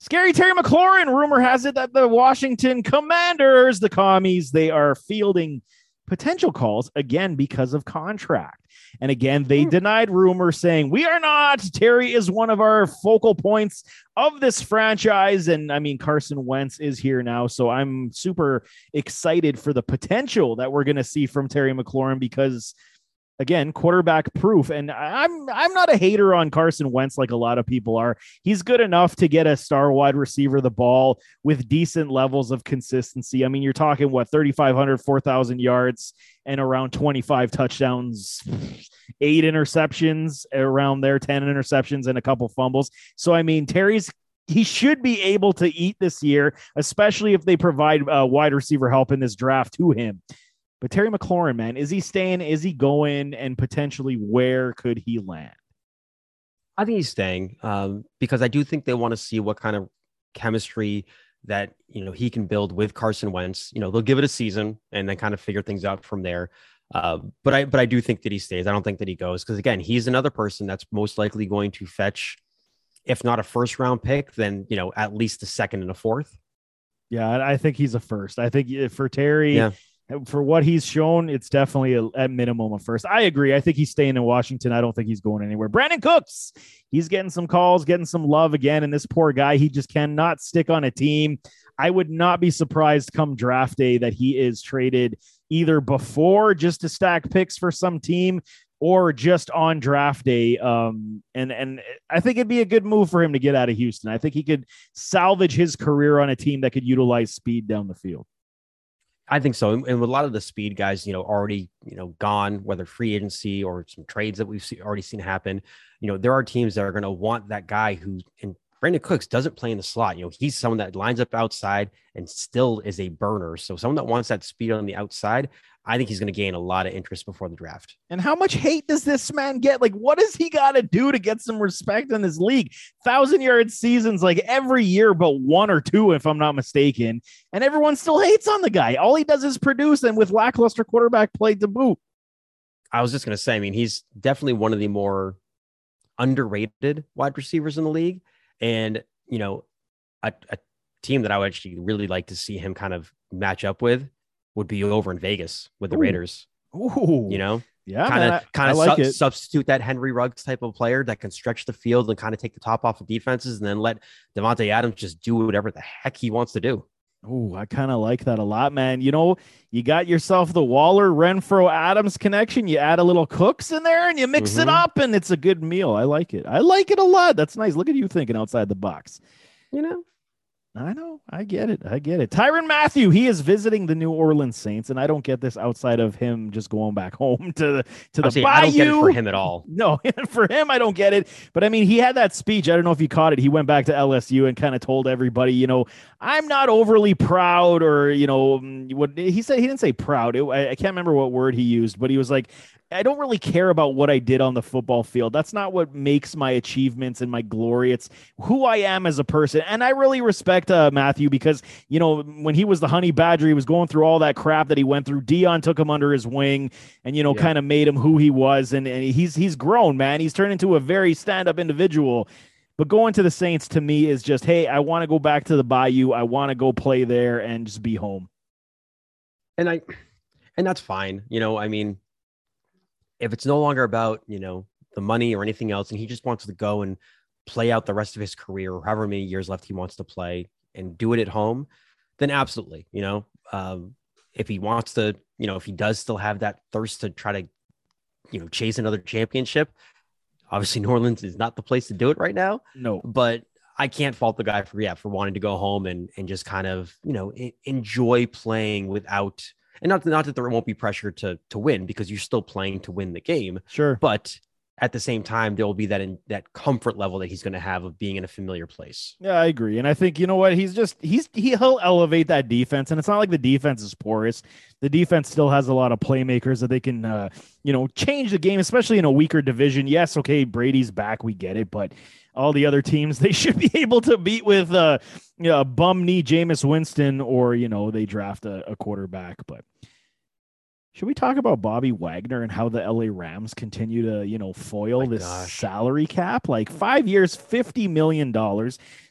Scary Terry McLaurin. Rumor has it that the Washington Commanders, the commies, they are fielding potential calls again because of contract. And again, they hmm. denied rumor saying, We are not. Terry is one of our focal points of this franchise. And I mean, Carson Wentz is here now. So I'm super excited for the potential that we're going to see from Terry McLaurin because again, quarterback proof. And I'm I'm not a hater on Carson Wentz like a lot of people are. He's good enough to get a star wide receiver the ball with decent levels of consistency. I mean, you're talking what 3,500, 4,000 yards and around 25 touchdowns, eight interceptions around there, 10 interceptions and a couple fumbles. So I mean, Terry's he should be able to eat this year, especially if they provide uh, wide receiver help in this draft to him. But Terry McLaurin, man, is he staying? Is he going? And potentially, where could he land? I think he's staying um, because I do think they want to see what kind of chemistry that you know he can build with Carson Wentz. You know, they'll give it a season and then kind of figure things out from there. Uh, but I but I do think that he stays. I don't think that he goes because again, he's another person that's most likely going to fetch, if not a first round pick, then you know at least a second and a fourth. Yeah, I think he's a first. I think for Terry, yeah for what he's shown, it's definitely a, at minimum a first. I agree. I think he's staying in Washington. I don't think he's going anywhere. Brandin Cooks, he's getting some calls, getting some love again. And this poor guy, he just cannot stick on a team. I would not be surprised come draft day that he is traded either before just to stack picks for some team or just on draft day. Um, and and I think it'd be a good move for him to get out of Houston. I think he could salvage his career on a team that could utilize speed down the field. I think so. And with a lot of the speed guys, you know, already, you know, gone, whether free agency or some trades that we've see, already seen happen, you know, there are teams that are going to want that guy who, and Brandin Cooks doesn't play in the slot. You know, he's someone that lines up outside and still is a burner. So someone that wants that speed on the outside, I think he's going to gain a lot of interest before the draft. And how much hate does this man get? Like, what does he got to do to get some respect in this league? Thousand yard seasons, like every year, but one or two, if I'm not mistaken. And everyone still hates on the guy. All he does is produce, and with lackluster quarterback play to boot. I was just going to say, I mean, he's definitely one of the more underrated wide receivers in the league. And, you know, a, a team that I would actually really like to see him kind of match up with would be over in Vegas with the Ooh. Raiders. Ooh, You know, yeah, kind of kind of like it. substitute that Henry Ruggs type of player that can stretch the field and kind of take the top off of defenses, and then let Davante Adams just do whatever the heck he wants to do. Oh, I kind of like that a lot, man. You know, you got yourself the Waller, Renfrow, Adams connection. You add a little cooks in there and you mix it Mhm. up, and it's a good meal. I like it. I like it a lot. That's nice. Look at you thinking outside the box. You know, I know. I get it. I get it. Tyrann Mathieu, he is visiting the New Orleans Saints, and I don't get this outside of him just going back [laughs] home to the to the bayou. I don't get it for him at all. [laughs] No, [laughs] for him, I don't get it. But I mean, he had that speech. I don't know if you caught it. He went back to LSU and kind of told everybody, you know, I'm not overly proud, or you know, mm, what he said. He didn't say proud. It, I, I can't remember what word he used, but he was like, I don't really care about what I did on the football field. That's not what makes my achievements and my glory. It's who I am as a person. And I really respect uh, Mathieu because, you know, when he was the honey badger, he was going through all that crap that he went through. Dion took him under his wing and, you know, Yeah. kind of made him who he was. And, and he's he's grown, man. He's turned into a very stand-up individual. But going to the Saints to me is just, hey, I want to go back to the Bayou. I want to go play there and just be home. and I, and that's fine. You know, I mean, if it's no longer about you know the money or anything else, and he just wants to go and play out the rest of his career, or however many years left he wants to play, and do it at home, then absolutely. You know, um, if he wants to, you know, if he does still have that thirst to try to, you know, chase another championship, obviously [laughs] New Orleans is not the place to do it right now No. but I can't fault the guy for yeah for wanting to go home and and just kind of you know enjoy playing without and not not that there won't be pressure to to win because you're still playing to win the game, Sure. but at the same time there will be that in that comfort level that he's going to have of being in a familiar place. Yeah, I agree. And I think you know what? He's just he's he, he'll elevate that defense. And it's not like the defense is porous. The defense still has a lot of playmakers that they can uh, you know, change the game, especially in a weaker division. Yes, okay, Brady's back, we get it, but all the other teams [laughs] they should be able to beat with uh you know, a bum knee Jameis Winston or you know, they draft a, a quarterback. But should we talk about Bobby Wagner and how the LA Rams continue to, you know, foil My this gosh. salary cap? Like five years, $50 million.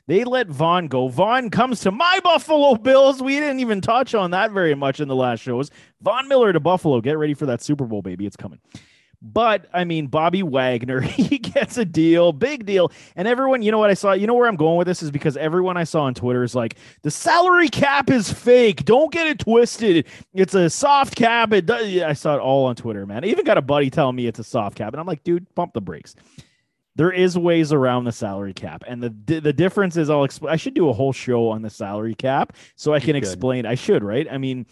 They let Von go. Von comes to my Buffalo Bills. We didn't even touch on that very much in the last shows. Von Miller to Buffalo. Get ready for that Super Bowl, baby. It's coming. But I mean, Bobby Wagner, [laughs] he gets a deal, big deal. And everyone, you know what I saw? You know where I'm going with this is because everyone I saw on Twitter is like, the salary cap is fake. Don't get it twisted. It's a soft cap. It does. I saw it all on Twitter, man. I even got a buddy telling me it's a soft cap. And I'm like, dude, pump the brakes. There is ways around the salary cap, and the the difference is I'll explain. I should do a whole show on the salary cap so I can explain. I should, right? I mean,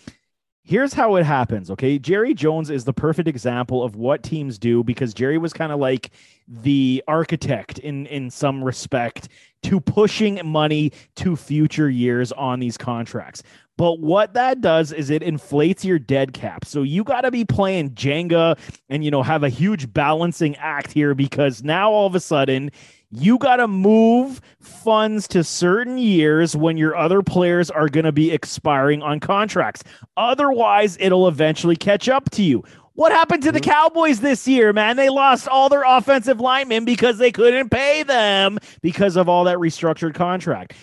here's how it happens okay? Jerry jones is the perfect example of what teams do because jerry was kind of like the architect in in some respect to pushing money to future years on these contracts. But what that does is it inflates your dead cap. So you got to be playing jenga and you know have a huge balancing act here because now all of a sudden you got to move funds to certain years when your other players are going to be expiring on contracts. Otherwise, it'll eventually catch up to you. What happened to the Cowboys this year, man? They lost all their offensive linemen because they couldn't pay them because of all that restructured contract.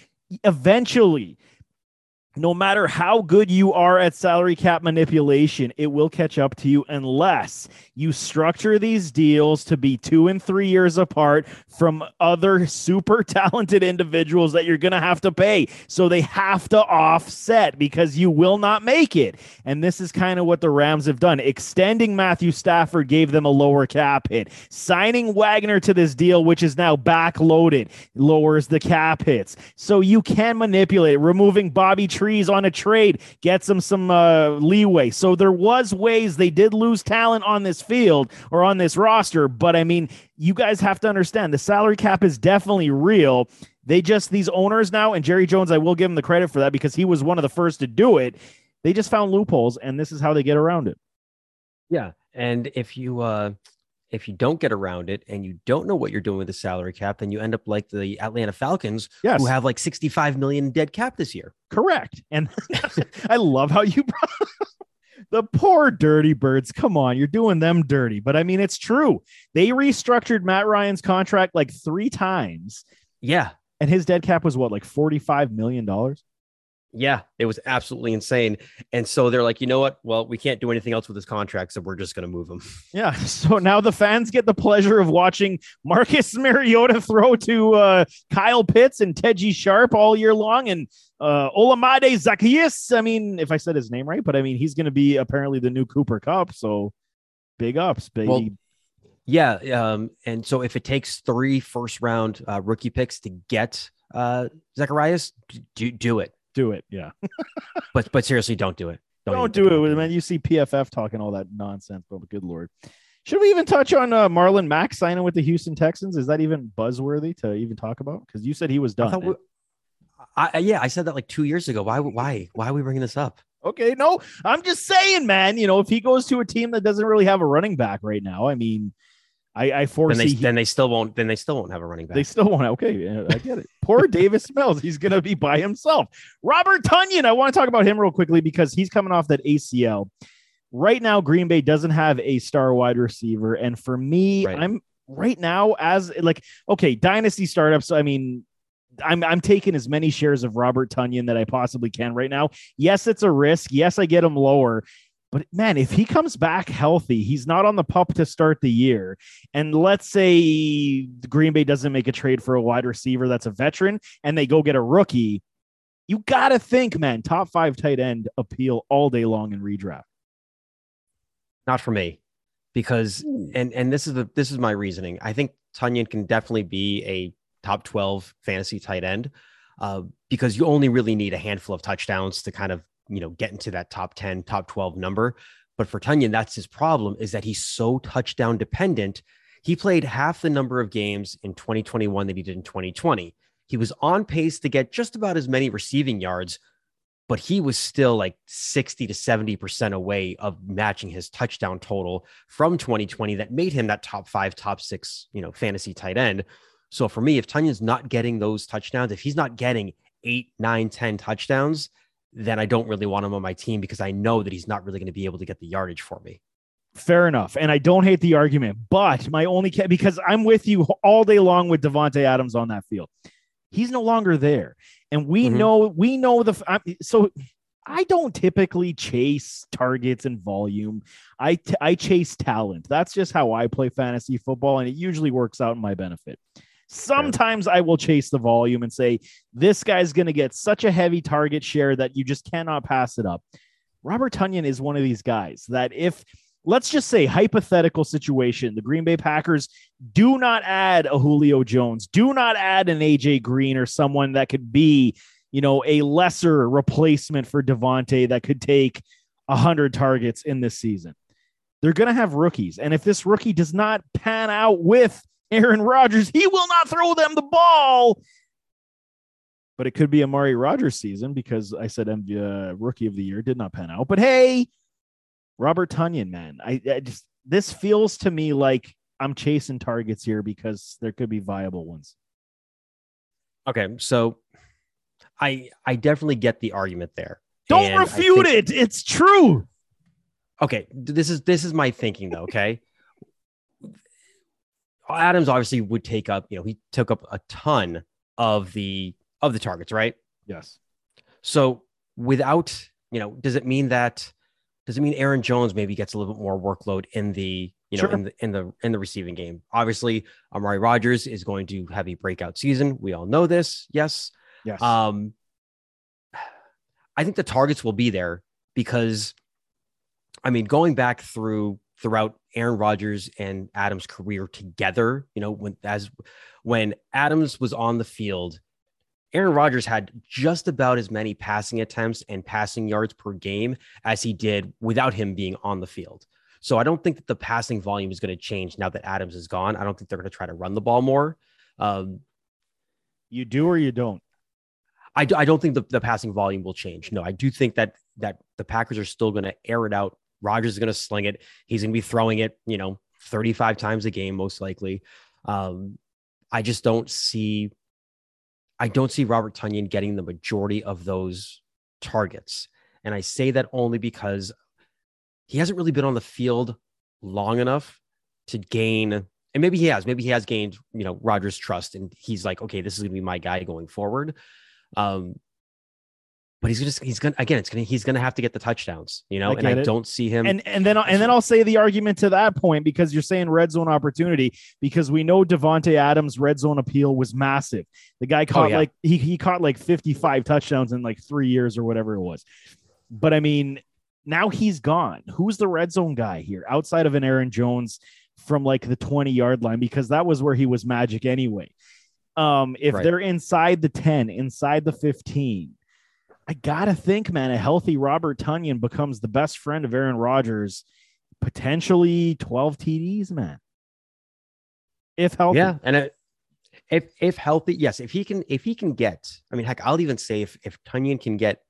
Eventually, no matter how good you are at salary cap manipulation, it will catch up to you unless you structure these deals to be two and three years apart from other super [laughs] talented individuals that you're going to have to pay. So they have to offset because you will not make it. And this is kind of what the Rams have done. Extending Matthew Stafford gave them a lower cap hit. Signing Wagner to this deal, which is now backloaded, lowers the cap hits. So you can manipulate. Removing Bobby Trees on a trade gets them some uh, leeway. So there was ways they did lose talent on this field or on this roster, but I mean, you guys have to understand the salary cap is definitely real. They just these owners now, and Jerry Jones, I will give him the credit for that because he was one of the first to do it. They just found loopholes, and this is how they get around it. Yeah, and if you uh if you don't get around it and you don't know what you're doing with the salary cap, then you end up like the Atlanta Falcons, Yes, who have like 65 million dead cap this year. correct. And [laughs] [laughs] I love how you [laughs] the poor dirty birds. Come on, you're doing them dirty. But I mean, it's true. They restructured Matt Ryan's contract like three times. Yeah. And his dead cap was what, like $45 million? Yeah, it was absolutely insane. And so they're like, you know what? Well, we can't do anything else with his contract, so we're just going to move him. [laughs] Yeah. [laughs] So now the fans get the pleasure of watching Marcus [laughs] Mariota throw to uh, Kyle Pitts and Tajae Sharpe all year long. And uh, Olamide Zaccheaus, I mean, if I said his name right, but I mean, he's going to be apparently the new Cooper Kupp. So big ups, baby. Well, yeah. Um, and so if it takes three first round uh, rookie picks to get uh, Zacharias, do, do it do it. Yeah. [laughs] but but seriously, don't do it. Don't, don't do it. Man, you see PFF talking all that nonsense, but good lord. Should we even touch on uh, Marlon Mack signing with the Houston Texans? Is that even buzzworthy to even talk about? Because you said he was done. We, I, yeah, I said that like two years ago. Why? Why? Why are we bringing this up? Okay, no, I'm just saying, man. You know, if he goes to a team that doesn't really have a running back right now, I mean, I, I foresee then they, then they, still won't. Then they still won't have a running back. They still won't. Okay, I get it. Poor [laughs] Davis Mills. He's gonna be by himself. Robert Tonyan. I want to talk about him real quickly because he's coming off that ACL. Right now, Green Bay doesn't have a star wide receiver, and for me, right. I'm right now as like okay, dynasty startups. I mean, I'm I'm taking as many shares of Robert Tonyan that I possibly can right now. Yes, it's a risk. Yes, I get him lower. But man, if he comes back healthy, he's not on the pup to start the year. And let's say Green Bay doesn't make a trade for a wide receiver that's a veteran and they go get a rookie. You got to think, man, top five tight end appeal all day long in redraft. Not for me, because and and this is the this is my reasoning. I think Tonyan can definitely be a top twelve fantasy tight end uh, because you only really need a handful of touchdowns to kind of you know, get into that top 10, top 12 number. But for Tonyan, that's his problem is that he's so touchdown dependent. He played half the number of games in 2021 that he did in 2020. He was on pace to get just about as many receiving yards, but he was still like 60 to 70% away of matching his touchdown total from 2020 that made him that top five, top six, you know, fantasy tight end. So for me, if Tonyan's not getting those touchdowns, if he's not getting eight, nine, 10 touchdowns, then I don't really want him on my team because I know that he's not really going to be able to get the yardage for me. Fair enough. And I don't hate the argument, but my only ca- because I'm with you all day long with Davante Adams on that field. He's no longer there. And we mm-hmm. know we know the I, so I don't typically chase targets and volume. I, t- I chase talent. That's just how I play fantasy football and it usually works out in my benefit. Sometimes I will chase the volume and say, this guy's going to get such a heavy target share that you just cannot pass it up. Robert Tonyan is one of these guys that if, let's just say, hypothetical situation, the Green Bay Packers do not add a Julio Jones, do not add an AJ Green or someone that could be, you know, a lesser replacement for Davante that could take 100 targets in this season. They're going to have rookies. And if this rookie does not pan out with Aaron Rodgers, he will not throw them the ball. But it could be Amari Rodgers season because I said uh, rookie of the year did not pan out. But hey, Robert Tonyan, man, I, I just this feels to me like I'm chasing targets here because there could be viable ones. Okay, so I I definitely get the argument there. Don't and refute think, it. It's true. Okay, this is this is my thinking though, okay? Adams obviously would take up, you know, he took up a ton of the of the targets, right? Yes. So without, you know, does it mean that does it mean Aaron Jones maybe gets a little bit more workload in the, you know, sure. in the in the in the receiving game? Obviously, Amari Rodgers is going to have a breakout season. We all know this. Yes. Yes. Um I think the targets will be there because I mean, going back through throughout Aaron Rodgers and Adams' career together. You know, when as when Adams was on the field, Aaron Rodgers had just about as many passing attempts and passing yards per game as he did without him being on the field. So I don't think that the passing volume is going to change now that Adams is gone. I don't think they're going to try to run the ball more. Um, you do or you don't? I, I don't think the, the passing volume will change. No, I do think that that the Packers are still going to air it out Rodgers is going to sling it. He's going to be throwing it, you know, 35 times a game, most likely. Um, I just don't see, I don't see Robert Tonyan getting the majority of those targets. And I say that only because he hasn't really been on the field long enough to gain, and maybe he has, maybe he has gained, you know, Rodgers' trust, and he's like, okay, this is gonna be my guy going forward. Um, but he's just he's gonna again it's gonna he's gonna have to get the touchdowns you know I and i it. don't see him And and then and then I'll say the argument to that point because you're saying red zone opportunity because we know Davante Adams' red zone appeal was massive. The guy caught yeah. like he he caught like 55 touchdowns in like three years or whatever it was. But I mean, now he's gone. Who's the red zone guy here outside of an Aaron Jones from like the 20 yard line? Because that was where he was magic anyway. Um, if Right. they're inside the 10, inside the 15, I gotta think, man, a healthy Robert Tonyan becomes the best friend of Aaron Rodgers, potentially 12 TDs, man. If healthy. yeah and it, if if healthy yes if he can if he can get i mean heck i'll even say if if Tonyan can get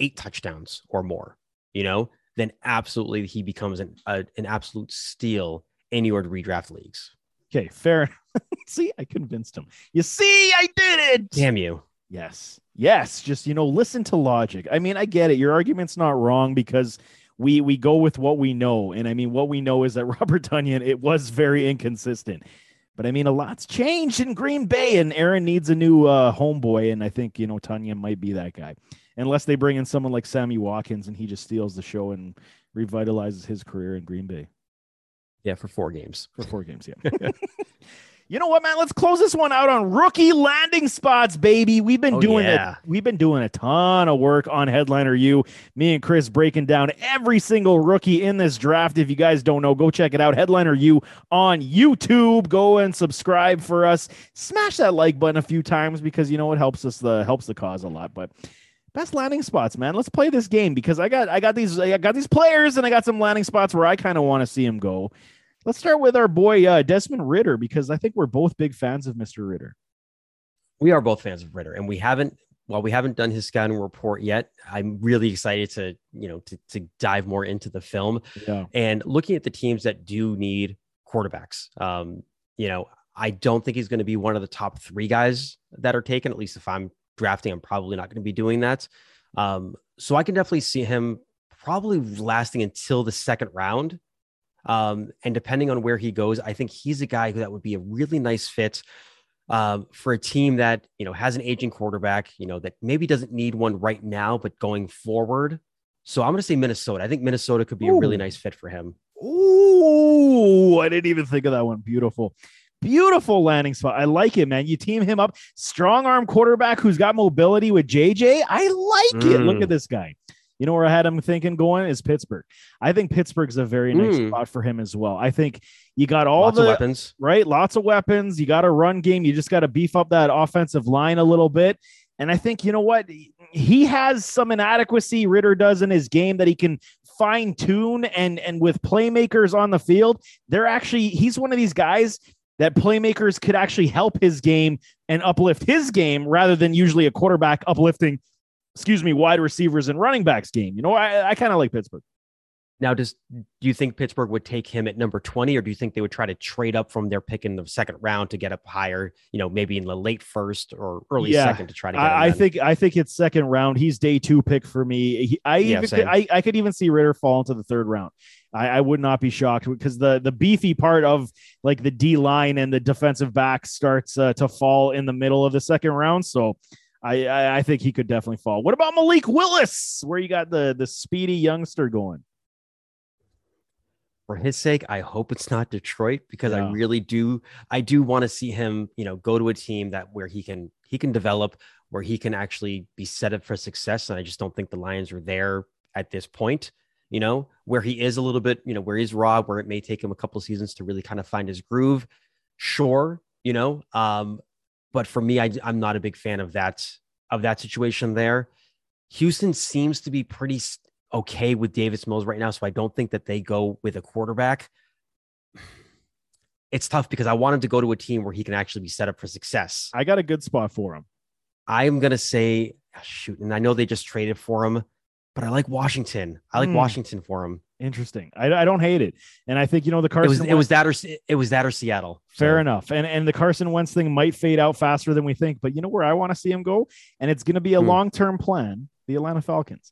eight touchdowns or more you know then absolutely he becomes an a, an absolute steal in your redraft leagues Okay, fair. [laughs] see, I convinced him. You see, I did it. damn you Yes. Yes. Just, you know, listen to logic. I mean, I get it. Your argument's not wrong because we we go with what we know. And I mean, what we know is that [laughs] Robert Tonyan, it was very inconsistent. But I mean, a lot's changed in Green Bay, and Aaron needs a new uh, homeboy. And I think, you know, Tunyon might be that guy. Unless they bring in someone like Sammy Watkins and he just steals the show and revitalizes his career in Green Bay yeah for four games for four games. Yeah. [laughs] [laughs] you know what, man? Let's close this one out on rookie landing spots, baby. We've been Oh, doing yeah. it. We've been doing a ton of work on Headliner U. Me and Chris breaking down every single rookie in this draft. If you guys don't know, go check it out. Headliner U on YouTube. Go and subscribe for us. Smash that like button a few times because you know it helps us the helps the cause a lot. But best landing spots, man. Let's play this game because I got I got these I got these players and I got some landing spots where I kind of want to see them go. Let's start with our boy uh, Desmond Ridder because I think we're both big fans of Mr. Ridder. we are both fans of Ridder and we haven't while we haven't done his scouting report yet i'm really excited to you know to, to dive more into the film Yeah. and looking at the teams that do need quarterbacks um you know i don't think he's going to be one of the top three guys that are taken at least if i'm drafting i'm probably not going to be doing that um so i can definitely see him probably lasting until the second round um and depending on where he goes i think he's a guy who that would be a really nice fit um, for a team that you know has an aging quarterback, you know that maybe doesn't need one right now, but going forward. So I'm going to say Minnesota. I think Minnesota could be a really nice fit for him. Ooh, I didn't even think of that one. Beautiful. Beautiful landing spot. I like it, man. You team him up. Strong arm quarterback who's got mobility with JJ. I like it. Look Mm. at this guy. You know where I had him thinking going is Pittsburgh. I think Pittsburgh's a very nice Mm. spot for him as well. I think you got all Lots the weapons. right? Lots of weapons. You got a run game. You just got to beef up that offensive line a little bit. And I think, you know what? He has some inadequacy Ridder does in his game that he can fine tune. And, and with playmakers on the field, they're actually, he's one of these guys that playmakers could actually help his game and uplift his game rather than usually a quarterback uplifting, excuse me, wide receivers and running backs game. You know, I, I kind of like Pittsburgh. Now, does do you think Pittsburgh would take him at number 20, or do you think they would try to trade up from their pick in the second round to get up higher, you know, maybe in the late first or early Yeah. second to try to get him I, I think I think it's second round. He's day two pick for me. He, I Yeah, even. I, I could even see Ridder fall into the third round. I, I would not be shocked because the the beefy part of like the D line and the defensive back starts uh, to fall in the middle of the second round. So I, I I think he could definitely fall. What about Malik Willis? Where you got the the speedy youngster going? for his sake, I hope it's not Detroit because Yeah. I really do. I do want to see him, you know, go to a team that where he can he can develop, where he can actually be set up for success. And I just don't think the Lions are there at this point. You know, where he is a little bit, you know, where he's raw, where it may take him a couple seasons to really kind of find his groove. Sure, you know, um, but for me, I, I'm not a big fan of that of that situation there. Houston seems to be pretty okay with Davis Mills right now, so I don't think that they go with a quarterback. It's tough because I want him to go to a team where he can actually be set up for success. I got a good spot for him. I'm gonna say ah, shoot, and I know they just traded for him, but I like Washington. I like Hmm. Washington for him. Interesting. I, I don't hate it, and I think you know the It Carson. was it was that or it was that or Seattle. Fair So, enough. And and the Carson Wentz thing might fade out faster than we think. But you know where I want to see him go? And it's going to be a Hmm. long term plan the Atlanta Falcons.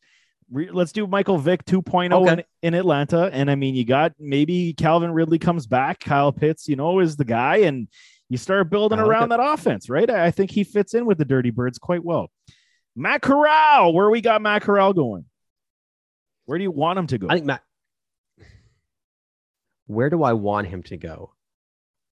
Re- let's do Michael Vick 2.0 Okay. in, in Atlanta. And I mean, you got maybe Calvin Ridley comes back. Kyle Pitts, you know, is the guy. And you start building like around it. that offense, right? I I think he fits in with the Dirty Birds quite well. Matt Corral, where we got Matt Corral going? Where do you want him to go? I think Matt. Where do I want him to go?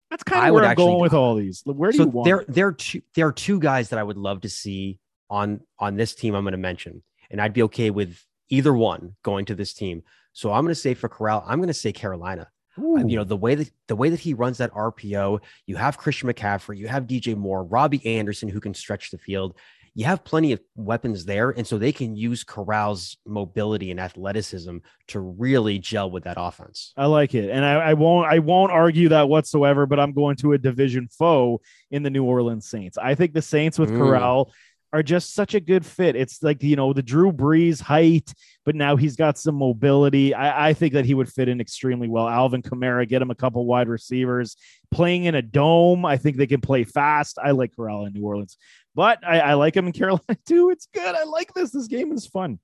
That's kind of would where I'm actually- going with all these. Where do so you want? there, there are two, there are two guys that I would love to see on on this team. I'm going to mention, and I'd be okay with either one going to this team. So I'm going to say for Corral, I'm going to say Carolina. You know the way that the way that he runs that RPO, you have Christian McCaffrey, you have DJ Moore, Robbie Anderson who can stretch the field. You have plenty of weapons there, and so they can use Corral's mobility and athleticism to really gel with that offense. I like it, and I, I won't. I won't argue that whatsoever. But I'm going to a division foe in the New Orleans Saints. I think the Saints with Mm. Corral are just such a good fit. It's like you know the Drew Brees height, but now he's got some mobility. I, I think that he would fit in extremely well. Alvin Kamara, get him a couple wide receivers, playing in a dome. I think they can play fast. I like Corral in New Orleans, but I, I like him in [laughs] Carolina too. It's good. I like this. This game is fun.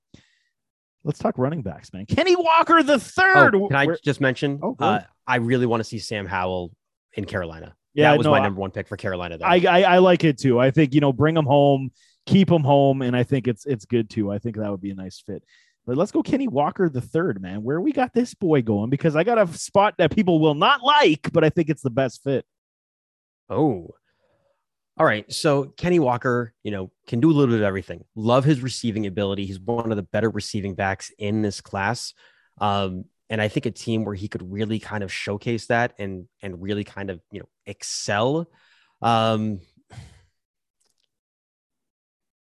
Let's talk running backs, man. Kenny Walker the third. Oh, can I Where- just mention? Oh, uh. I really want to see Sam Howell in Carolina. Yeah, that was no, my number one pick for Carolina. Though. I, I I like it too. I think you know bring him home, keep him home, and I think it's it's good too. I think that would be a nice fit. But let's go Kenny Walker the third, man. Where we got this boy going because I got a spot that people will not like, but I think it's the best fit. Oh. All right. So Kenny Walker, you know, can do a little bit of everything. Love his receiving ability. He's one of the better receiving backs in this class. Um, and I think a team where he could really kind of showcase that and and really kind of, you know, excel. Um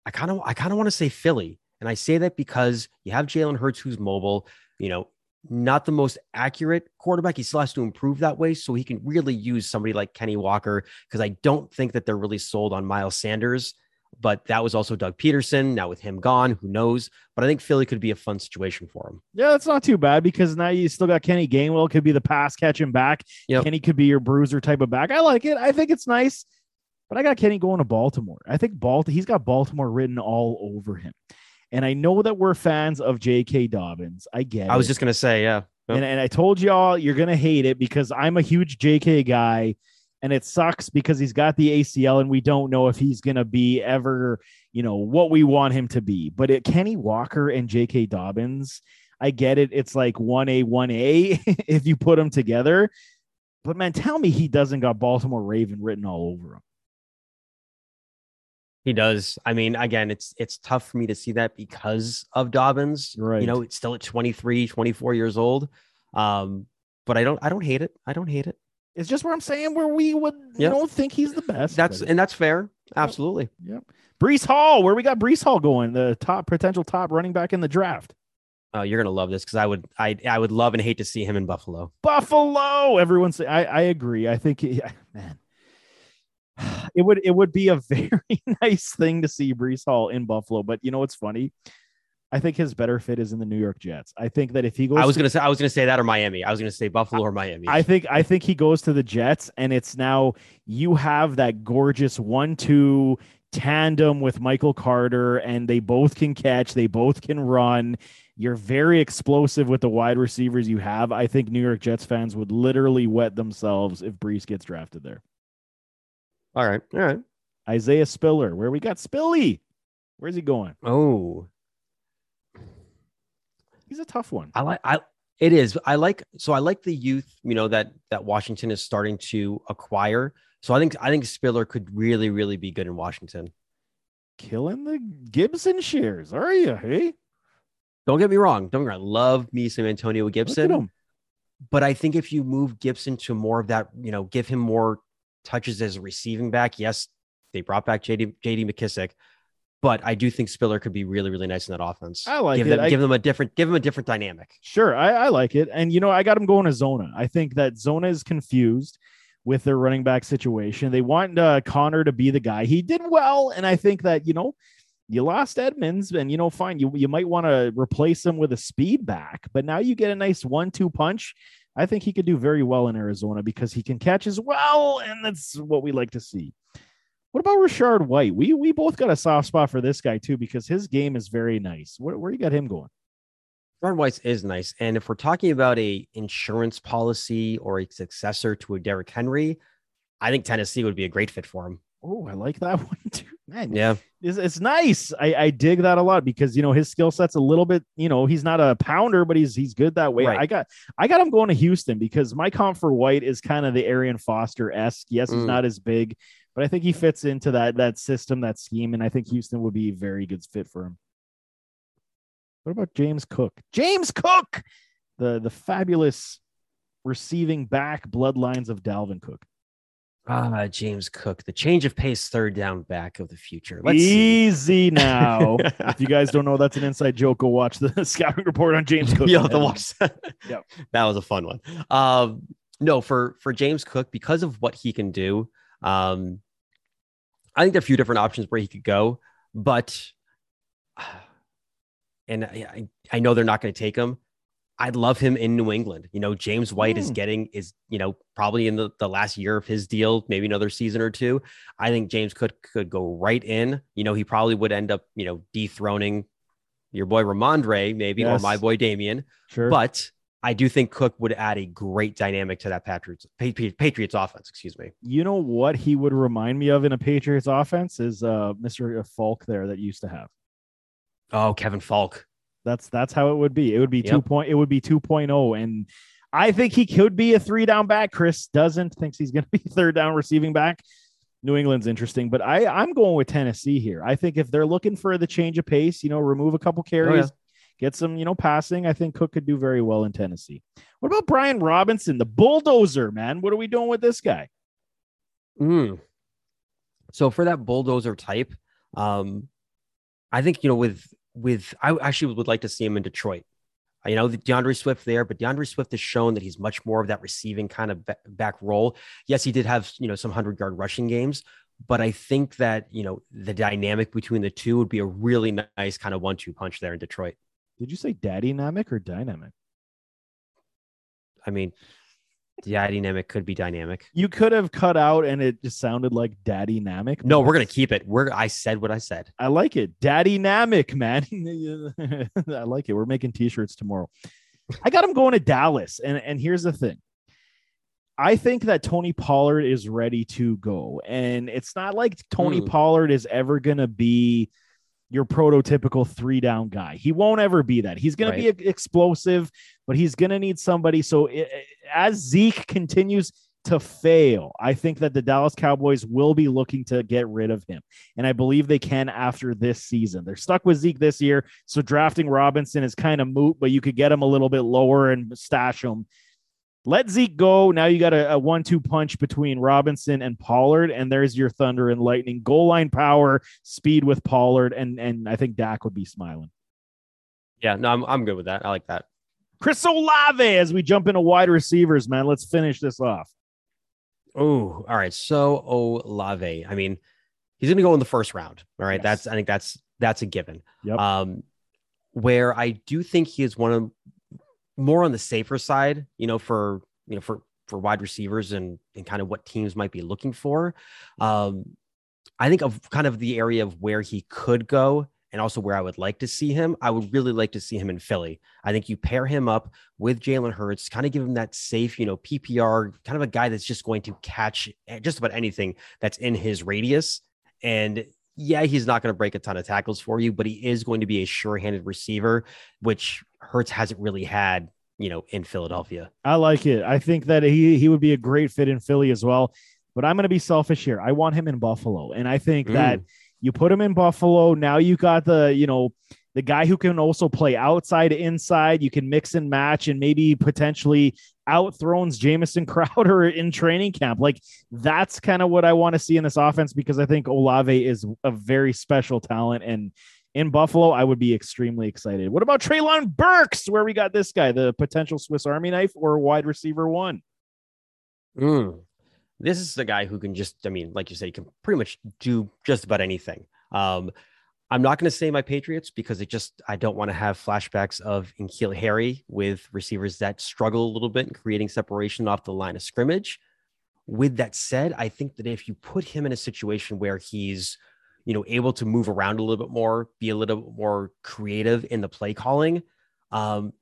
I kind of I kind of want to say Philly. And I say that because you have Jalen Hurts who's mobile, you know, not the most accurate quarterback. He still has to improve that way. So he can really use somebody like Kenny Walker because I don't think that they're really sold on Miles Sanders. But that was also Doug Pederson. Now with him gone, who knows? But I think Philly could be a fun situation for him. Yeah, that's not too bad because now you still got Kenny Gainwell could be the pass catching back. Yep. Kenny could be your bruiser type of back. I like it. I think it's nice. But I got Kenny going to Baltimore. I think Baltimore, he's got Baltimore written all over him. And I know that we're fans of J.K. Dobbins. I get it. I was it. just gonna say, yeah. Yep. And, and I told y'all you're gonna hate it because I'm a huge JK guy, and it sucks because he's got the ACL and we don't know if he's gonna be ever, you know, what we want him to be. But it Kenny Walker and JK Dobbins, I get it. It's like one A, one A [laughs] if you put them together. But man, tell me he doesn't got Baltimore Raven written all over him. He does. I mean, again, it's it's tough for me to see that because of Dobbins. Right. You know, it's still at 23, 24 years old. Um, but I don't I don't hate it. I don't hate it. It's just where I'm saying where we would, you Yep. know, think he's the best. That's but- and that's fair. Absolutely. Yep. Breece Hall, where we got Breece Hall going, the top potential top running back in the draft. Oh, you're gonna love this because I would I I would love and hate to see him in Buffalo. Buffalo. Everyone say I, I agree. I think he- [laughs] man, [sighs] it would it would be a [laughs] very nice thing to see Breece Hall in Buffalo. But you know what's funny? I think his better fit is in the New York Jets. I think that if he goes, I was gonna say I was gonna say that or Miami. I was gonna say Buffalo or Miami. I think I think he goes to the Jets, and it's now you have that gorgeous one-two tandem with Michael Carter, and they both can catch, they both can run. You're very explosive with the wide receivers you have. I think New York Jets fans would literally wet themselves if Breece gets drafted there. All right. All right. Isaiah Spiller, where we got Spilly. Where's he going? Oh, He's a tough one. I like I it is. I like so I like the youth, you know, that that Washington is starting to acquire. So I think I think Spiller could really, really be good in Washington. Killing the Gibson shares, are you? Hey, Don't get me wrong. Don't get me wrong. I love me some Antonio look at Gibson. him. But I think if you move Gibson to more of that, you know, give him more touches as a receiving back. Yes, they brought back JD JD McKissic, but I do think Spiller could be really, really nice in that offense. I like give it. them I- give them a different give them a different dynamic. Sure, I, I like it. And you know, I got him going to Zona. I think that Zona is confused with their running back situation. They want uh, Conner to be the guy. He did well, and I think that you know, you lost Edmonds, and you know, fine, you you might want to replace him with a speed back, but now you get a nice one-two punch. I think he could do very well in Arizona because he can catch as well, and that's what we like to see. What about Rachaad White? We we both got a soft spot for this guy too because his game is very nice. Where, where you got him going? Ron Weiss is nice. And if we're talking about a insurance policy or a successor to a Derrick Henry, I think Tennessee would be a great fit for him. Oh, I like that [laughs] one too. Man, Yeah. it's, it's nice. I, I dig that a lot because you know his skill set's a little bit. You know, he's not a pounder, but he's he's good that way. Right. I got I got him going to Houston because my comp for White is kind of the Arian Foster esque. Yes, he's Mm. not as big, but I think he fits into that that system, that scheme, and I think Houston would be a very good fit for him. What about James Cook? James Cook, the the fabulous receiving back bloodlines of Dalvin Cook. Ah, James Cook, the change of pace third down back of the future. Let's see. Easy now. if you guys don't [laughs] know, that's an inside joke. Go watch the [laughs] scouting report on James Cook. [laughs] Have to watch that. Yep. That was a fun one. Um, no, for for James Cook, because of what he can do, um, I think there are a few different options where he could go, but [sighs] and I- I know they're not going to take him. I'd love him in New England. You know, James White is Hmm. getting is, you know, probably in the, the last year of his deal, maybe another season or two. I think James could could go right in. You know, he probably would end up, you know, dethroning your boy Rhamondre, maybe, or my boy Damien. Sure. But I do think Cook would add a great dynamic to that Patriots Patriots, Patriots offense. Excuse me. you know what he would remind me of in a Patriots offense is uh Mr. Faulk there that used to have. Oh, Kevin Faulk. That's that's how it would be. It would be Yep. two point. It would be 2.0, and I think he could be a three down back. Chris doesn't thinks he's going [laughs] to be third down receiving back. New England's interesting, but I I'm going with Tennessee here. I think if they're looking for the change of pace, you know, remove a couple carries, get some you know passing. I think Cook could do very well in Tennessee. What about Brian Robinson, the bulldozer man? What are we doing with this guy? Mm. So for that bulldozer type, um, I think you know with with I actually would like to see him in Detroit. Uh, You know, D'Andre Swift there, but D'Andre Swift has shown that he's much more of that receiving kind of back role. Yes, he did have you know some hundred yard rushing games, but I think that you know the dynamic between the two would be a really nice kind of one two punch there in Detroit. Did you say daddy dynamic or dynamic? I mean, the dynamic could be dynamic. You could have cut out and it just sounded like daddy namic. No, we're gonna keep it. We're I said what I said. I like it. Daddy Namic, man. [laughs] I like it. We're making t-shirts tomorrow. I got him going to Dallas. And, and here's the thing. I think that Tony Pollard is ready to go. And it's not like Tony Hmm. Pollard is ever going to be your prototypical three down guy. He won't ever be that. He's going to be explosive, but he's going to need somebody. So i- as Zeke continues to fail, I think that the Dallas Cowboys will be looking to get rid of him. And I believe they can after this season. They're stuck with Zeke this year. So drafting Robinson is kind of moot, but you could get him a little bit lower and stash him. Let Zeke go. Now you got a, a one two punch between Robinson and Pollard, and there's your thunder and lightning. Goal line power, speed with Pollard, and, and I think Dak would be smiling. Yeah, no, I'm I'm good with that. I like that. Chris Olave as we jump into wide receivers, man. Let's finish this off. Oh, all right. So Olave, I mean, he's going to go in the first round. All right, Yes. that's I think that's that's a given. Yep. Um, where I do think he is one of more on the safer side, you know, for you know for for wide receivers and and kind of what teams might be looking for. Um, I think of kind of the area of where he could go and also where I would like to see him. I would really like to see him in Philly. I think you pair him up with Jalen Hurts, kind of give him that safe, you know, PPR, kind of a guy that's just going to catch just about anything that's in his radius. And yeah, he's not going to break a ton of tackles for you, but he is going to be a sure-handed receiver, which Hurts hasn't really had, you know, in Philadelphia. I like it. I think that he he would be a great fit in Philly as well. But I'm going to be selfish here. I want him in Buffalo, and I think that mm. you put him in Buffalo. Now you got the you know the guy who can also play outside inside. You can mix and match, and maybe potentially out thrones Jamison [laughs] Crowder in training camp. Like that's kind of what I want to see in this offense because I think Olave is a very special talent and. In Buffalo, I would be extremely excited. What about Treylon Burks? Where we got this guy, the potential Swiss Army knife or wide receiver one? Mm. This is the guy who can just, I mean, like you said, he can pretty much do just about anything. Um, I'm not going to say my Patriots because it just, I don't want to have flashbacks of N'Keal Harry with receivers that struggle a little bit in creating separation off the line of scrimmage. With that said, I think that if you put him in a situation where he's, you know, able to move around a little bit more, be a little bit more creative in the play calling, Um,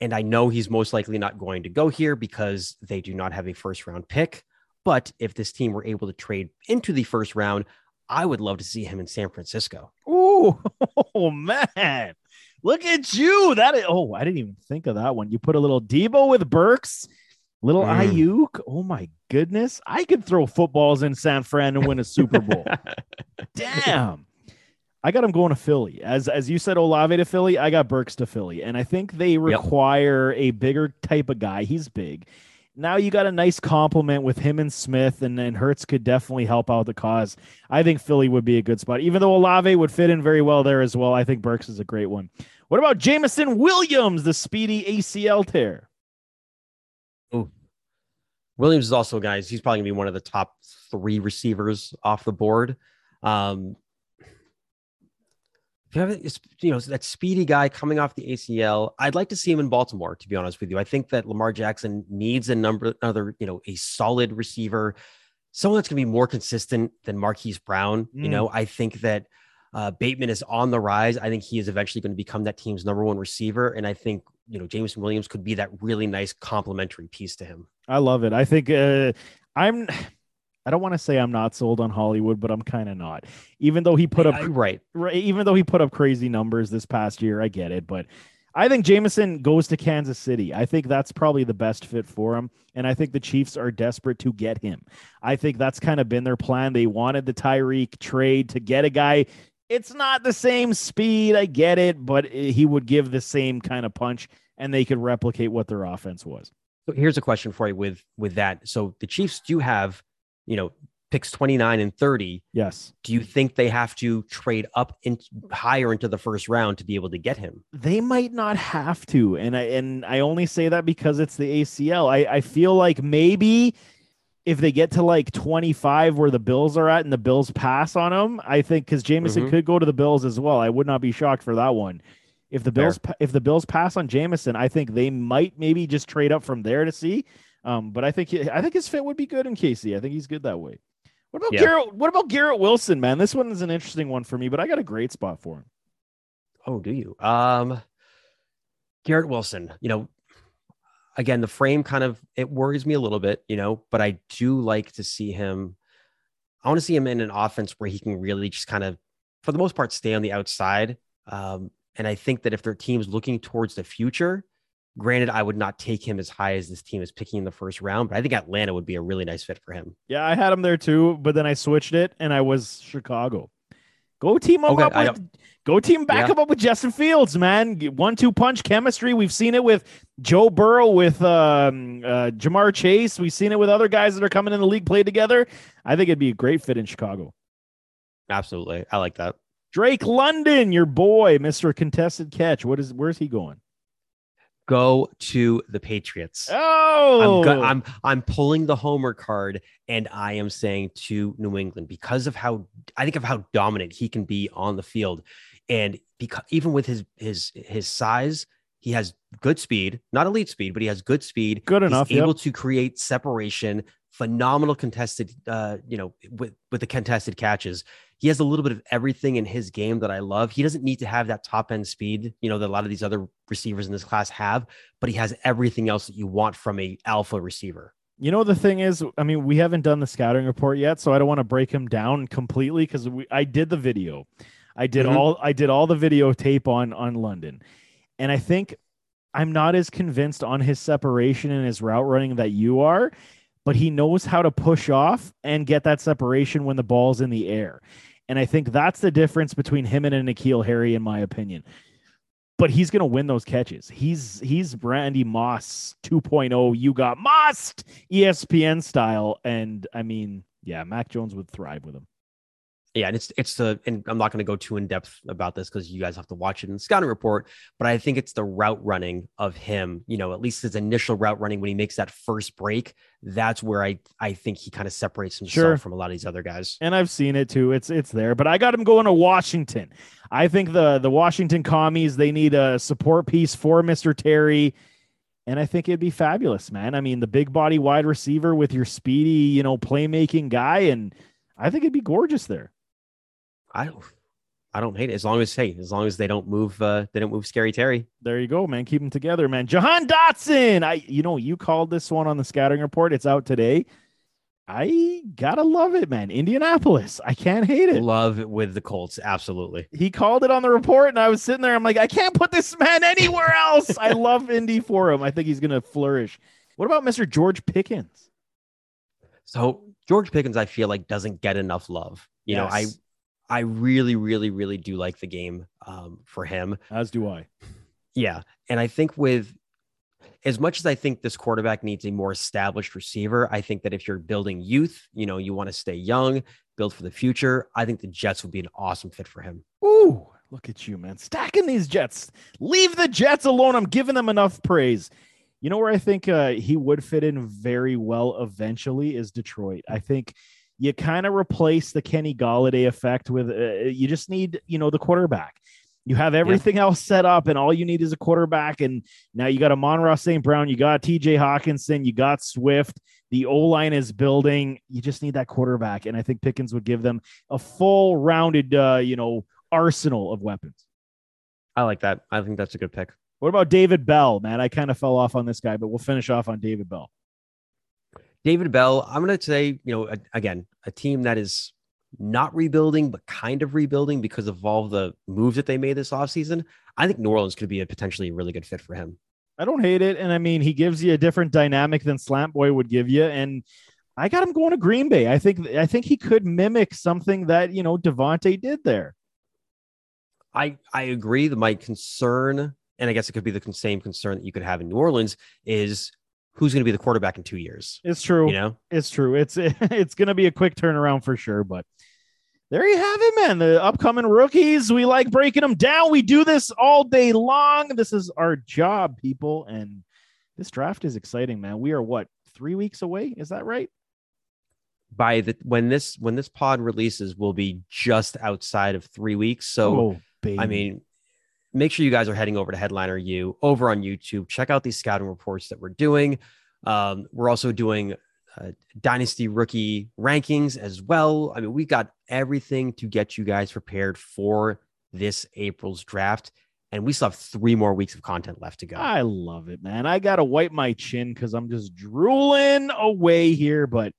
and I know he's most likely not going to go here because they do not have a first round pick. But if this team were able to trade into the first round, I would love to see him in San Francisco. Ooh, [laughs] oh man. Look at you. That is, oh, I didn't even think of that one. You put a little Debo with Burks, little Mm. Aiyuk. Oh my goodness. I could throw footballs in San Fran and win a Super Bowl. [laughs] Damn. I got him going to Philly. As as you said, Olave to Philly. I got Burks to Philly, and I think they require a bigger type of guy. He's big. Now you got a nice compliment with him and Smith, and then Hurts could definitely help out the cause. I think Philly would be a good spot, even though Olave would fit in very well there as well. I think Burks is a great one. What about Jameson Williams, the speedy ACL tear? Williams is also, guys, he's probably gonna be one of the top three receivers off the board. Um, you you know, that speedy guy coming off the ACL, I'd like to see him in Baltimore. To be honest with you, I think that Lamar Jackson needs a number, another, you know, a solid receiver, someone that's gonna be more consistent than Marquise Brown. You Mm. know, I think that uh, Bateman is on the rise. I think he is eventually going to become that team's number one receiver, and I think you know Jameson Williams could be that really nice complementary piece to him. I love it. I think uh, I'm. I don't want to say I'm not sold on Hollywood, but I'm kind of not. Even though he put up I- right. right, even though he put up crazy numbers this past year, I get it. But I think Jameson goes to Kansas City. I think that's probably the best fit for him. And I think the Chiefs are desperate to get him. I think that's kind of been their plan. They wanted the Tyreek trade to get a guy. It's not the same speed. I get it, but he would give the same kind of punch and they could replicate what their offense was. So here's a question for you with with that. So the Chiefs do have, you know, picks 29 and 30. Yes. Do you think they have to trade up in higher into the first round to be able to get him? they might not have to and i and i only say that because it's the acl i i feel like maybe if they get to like 25 where the bills are at and the bills pass on them i think because jameson Mhm. could go to the bills as well i would not be shocked for that one if the bills pa- if the bills pass on jameson i think they might maybe just trade up from there to see um but i think he- i think his fit would be good in casey i think he's good that way what about Yeah. garrett what about garrett wilson man this one is an interesting one for me but i got a great spot for him Oh, do you? Um Garrett Wilson, you know, again, the frame kind of it worries me a little bit, you know, but I do like to see him. I want to see him in an offense where he can really just kind of, for the most part, stay on the outside. Um, and I think that if their team's looking towards the future, granted, I would not take him as high as this team is picking in the first round, but I think Atlanta would be a really nice fit for him. Yeah, I had him there too, but then I switched it and I was Chicago. Go team Okay, up with go team back Yeah. up with Justin Fields, man. One two punch chemistry. We've seen it with Joe Burrow with um, uh, Ja'Marr Chase. We've seen it with other guys that are coming in the league played together. I think it'd be a great fit in Chicago. Absolutely. I like that. Drake London, your boy, Mr. Contested Catch. What is where's he going? Go to the Patriots. Oh, I'm, go- I'm I'm pulling the homer card and I am saying to New England because of how I think of how dominant he can be on the field, and because even with his his his size, he has good speed, not elite speed, but he has good speed. Good He's enough, yep. able to create separation. Phenomenal contested, uh, you know, with with the contested catches. He has a little bit of everything in his game that I love. He doesn't need to have that top end speed, you know, that a lot of these other receivers in this class have, but he has everything else that you want from a alpha receiver. You know the thing is, I mean, we haven't done the scouting report yet, so I don't want to break him down completely because I did the video, I did Mhm. all I did all the videotape on on London, and I think I'm not as convinced on his separation and his route running that you are, but he knows how to push off and get that separation when the ball's in the air, and I think that's the difference between him and N'Keal Harry, in my opinion. But he's gonna win those catches. He's he's Brandy Moss 2.0. You got must ESPN style, and I mean, yeah, Mac Jones would thrive with him. Yeah, and it's it's the and I'm not going to go too in depth about this because you guys have to watch it in the scouting report. But I think it's the route running of him. You know, at least his initial route running when he makes that first break. That's where I I think he kind of separates himself Sure. from a lot of these other guys. and I've seen it too. It's it's there, but I got him going to Washington. I think the the Washington commies they need a support piece for Mr. Terry, and I think it'd be fabulous, man. I mean, the big body wide receiver with your speedy, you know, playmaking guy, and I think it'd be gorgeous there. I I don't hate it as long as hey, as long as they don't move, uh, they don't move Scary Terry. There you go, man. Keep them together, man. Jahan Dotson. I, you know, you called this one on the scouting report. It's out today. I gotta love it, man. Indianapolis. I can't hate it. Love it with the Colts. Absolutely. He called it on the report, and I was sitting there. I'm like, I can't put this man anywhere [laughs] else. I love Indy for him. I think he's gonna flourish. What about Mr. George Pickens? So George Pickens, I feel like doesn't get enough love. You yes. know, I I really, really, really do like the game um, for him. As do I. Yeah. And I think with as much as I think this quarterback needs a more established receiver, I think that if you're building youth, you know, you want to stay young, build for the future. I think the Jets would be an awesome fit for him. Ooh, look at you, man. Stacking these Jets. Leave the Jets alone. I'm giving them enough praise. You know where I think uh, he would fit in very well eventually is Detroit. I think you kind of replace the Kenny Golladay effect with uh, you just need you know the quarterback. You have everything yeah. else set up, and all you need is a quarterback. And now you got Amon-Ra St. Brown, you got TJ Hockenson, you got Swift. The O line is building. You just need that quarterback, and I think Pickens would give them a full rounded, uh, you know, arsenal of weapons. I like that. I think that's a good pick. What about David Bell, man? I kind of fell off on this guy, but we'll finish off on David Bell. David Bell, I'm going to say, you know, a, again, a team that is not rebuilding, but kind of rebuilding because of all the moves that they made this offseason. I think New Orleans could be a potentially really good fit for him. I don't hate it. And I mean, he gives you a different dynamic than Slant Boy would give you. And I got him going to Green Bay. I think I think he could mimic something that, you know, Davante did there. I I agree. That my concern, and I guess it could be the same concern that you could have in New Orleans, is who's going to be the quarterback in two years. It's true. You know, it's true. It's [laughs] it's going to be a quick turnaround for sure. But there you have it, man. The upcoming rookies. We like breaking them down. We do this all day long. This is our job, people. And this draft is exciting, man. We are what three weeks away? Is that right? By the when this when this pod releases, we'll be just outside of three weeks. So, oh, I mean, make sure you guys are heading over to Headliner U over on YouTube. Check out these scouting reports that we're doing. Um, we're also doing uh, dynasty rookie rankings as well. I mean, we got everything to get you guys prepared for this April's draft. And we still have three more weeks of content left to go. I love it, man. I got to wipe my chin because I'm just drooling away here. But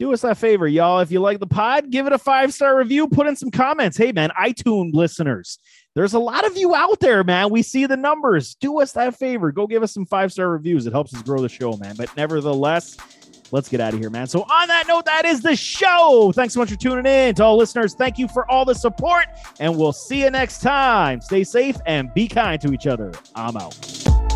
do us that favor, y'all. If you like the pod, give it a five star review, put in some comments. Hey, man, iTunes listeners, there's a lot of you out there, man. We see the numbers. Do us that favor. Go give us some five star reviews. It helps us grow the show, man. But nevertheless, let's get out of here, man. So, on that note, that is the show. Thanks so much for tuning in. To all listeners, thank you for all the support, and we'll see you next time. Stay safe and be kind to each other. I'm out.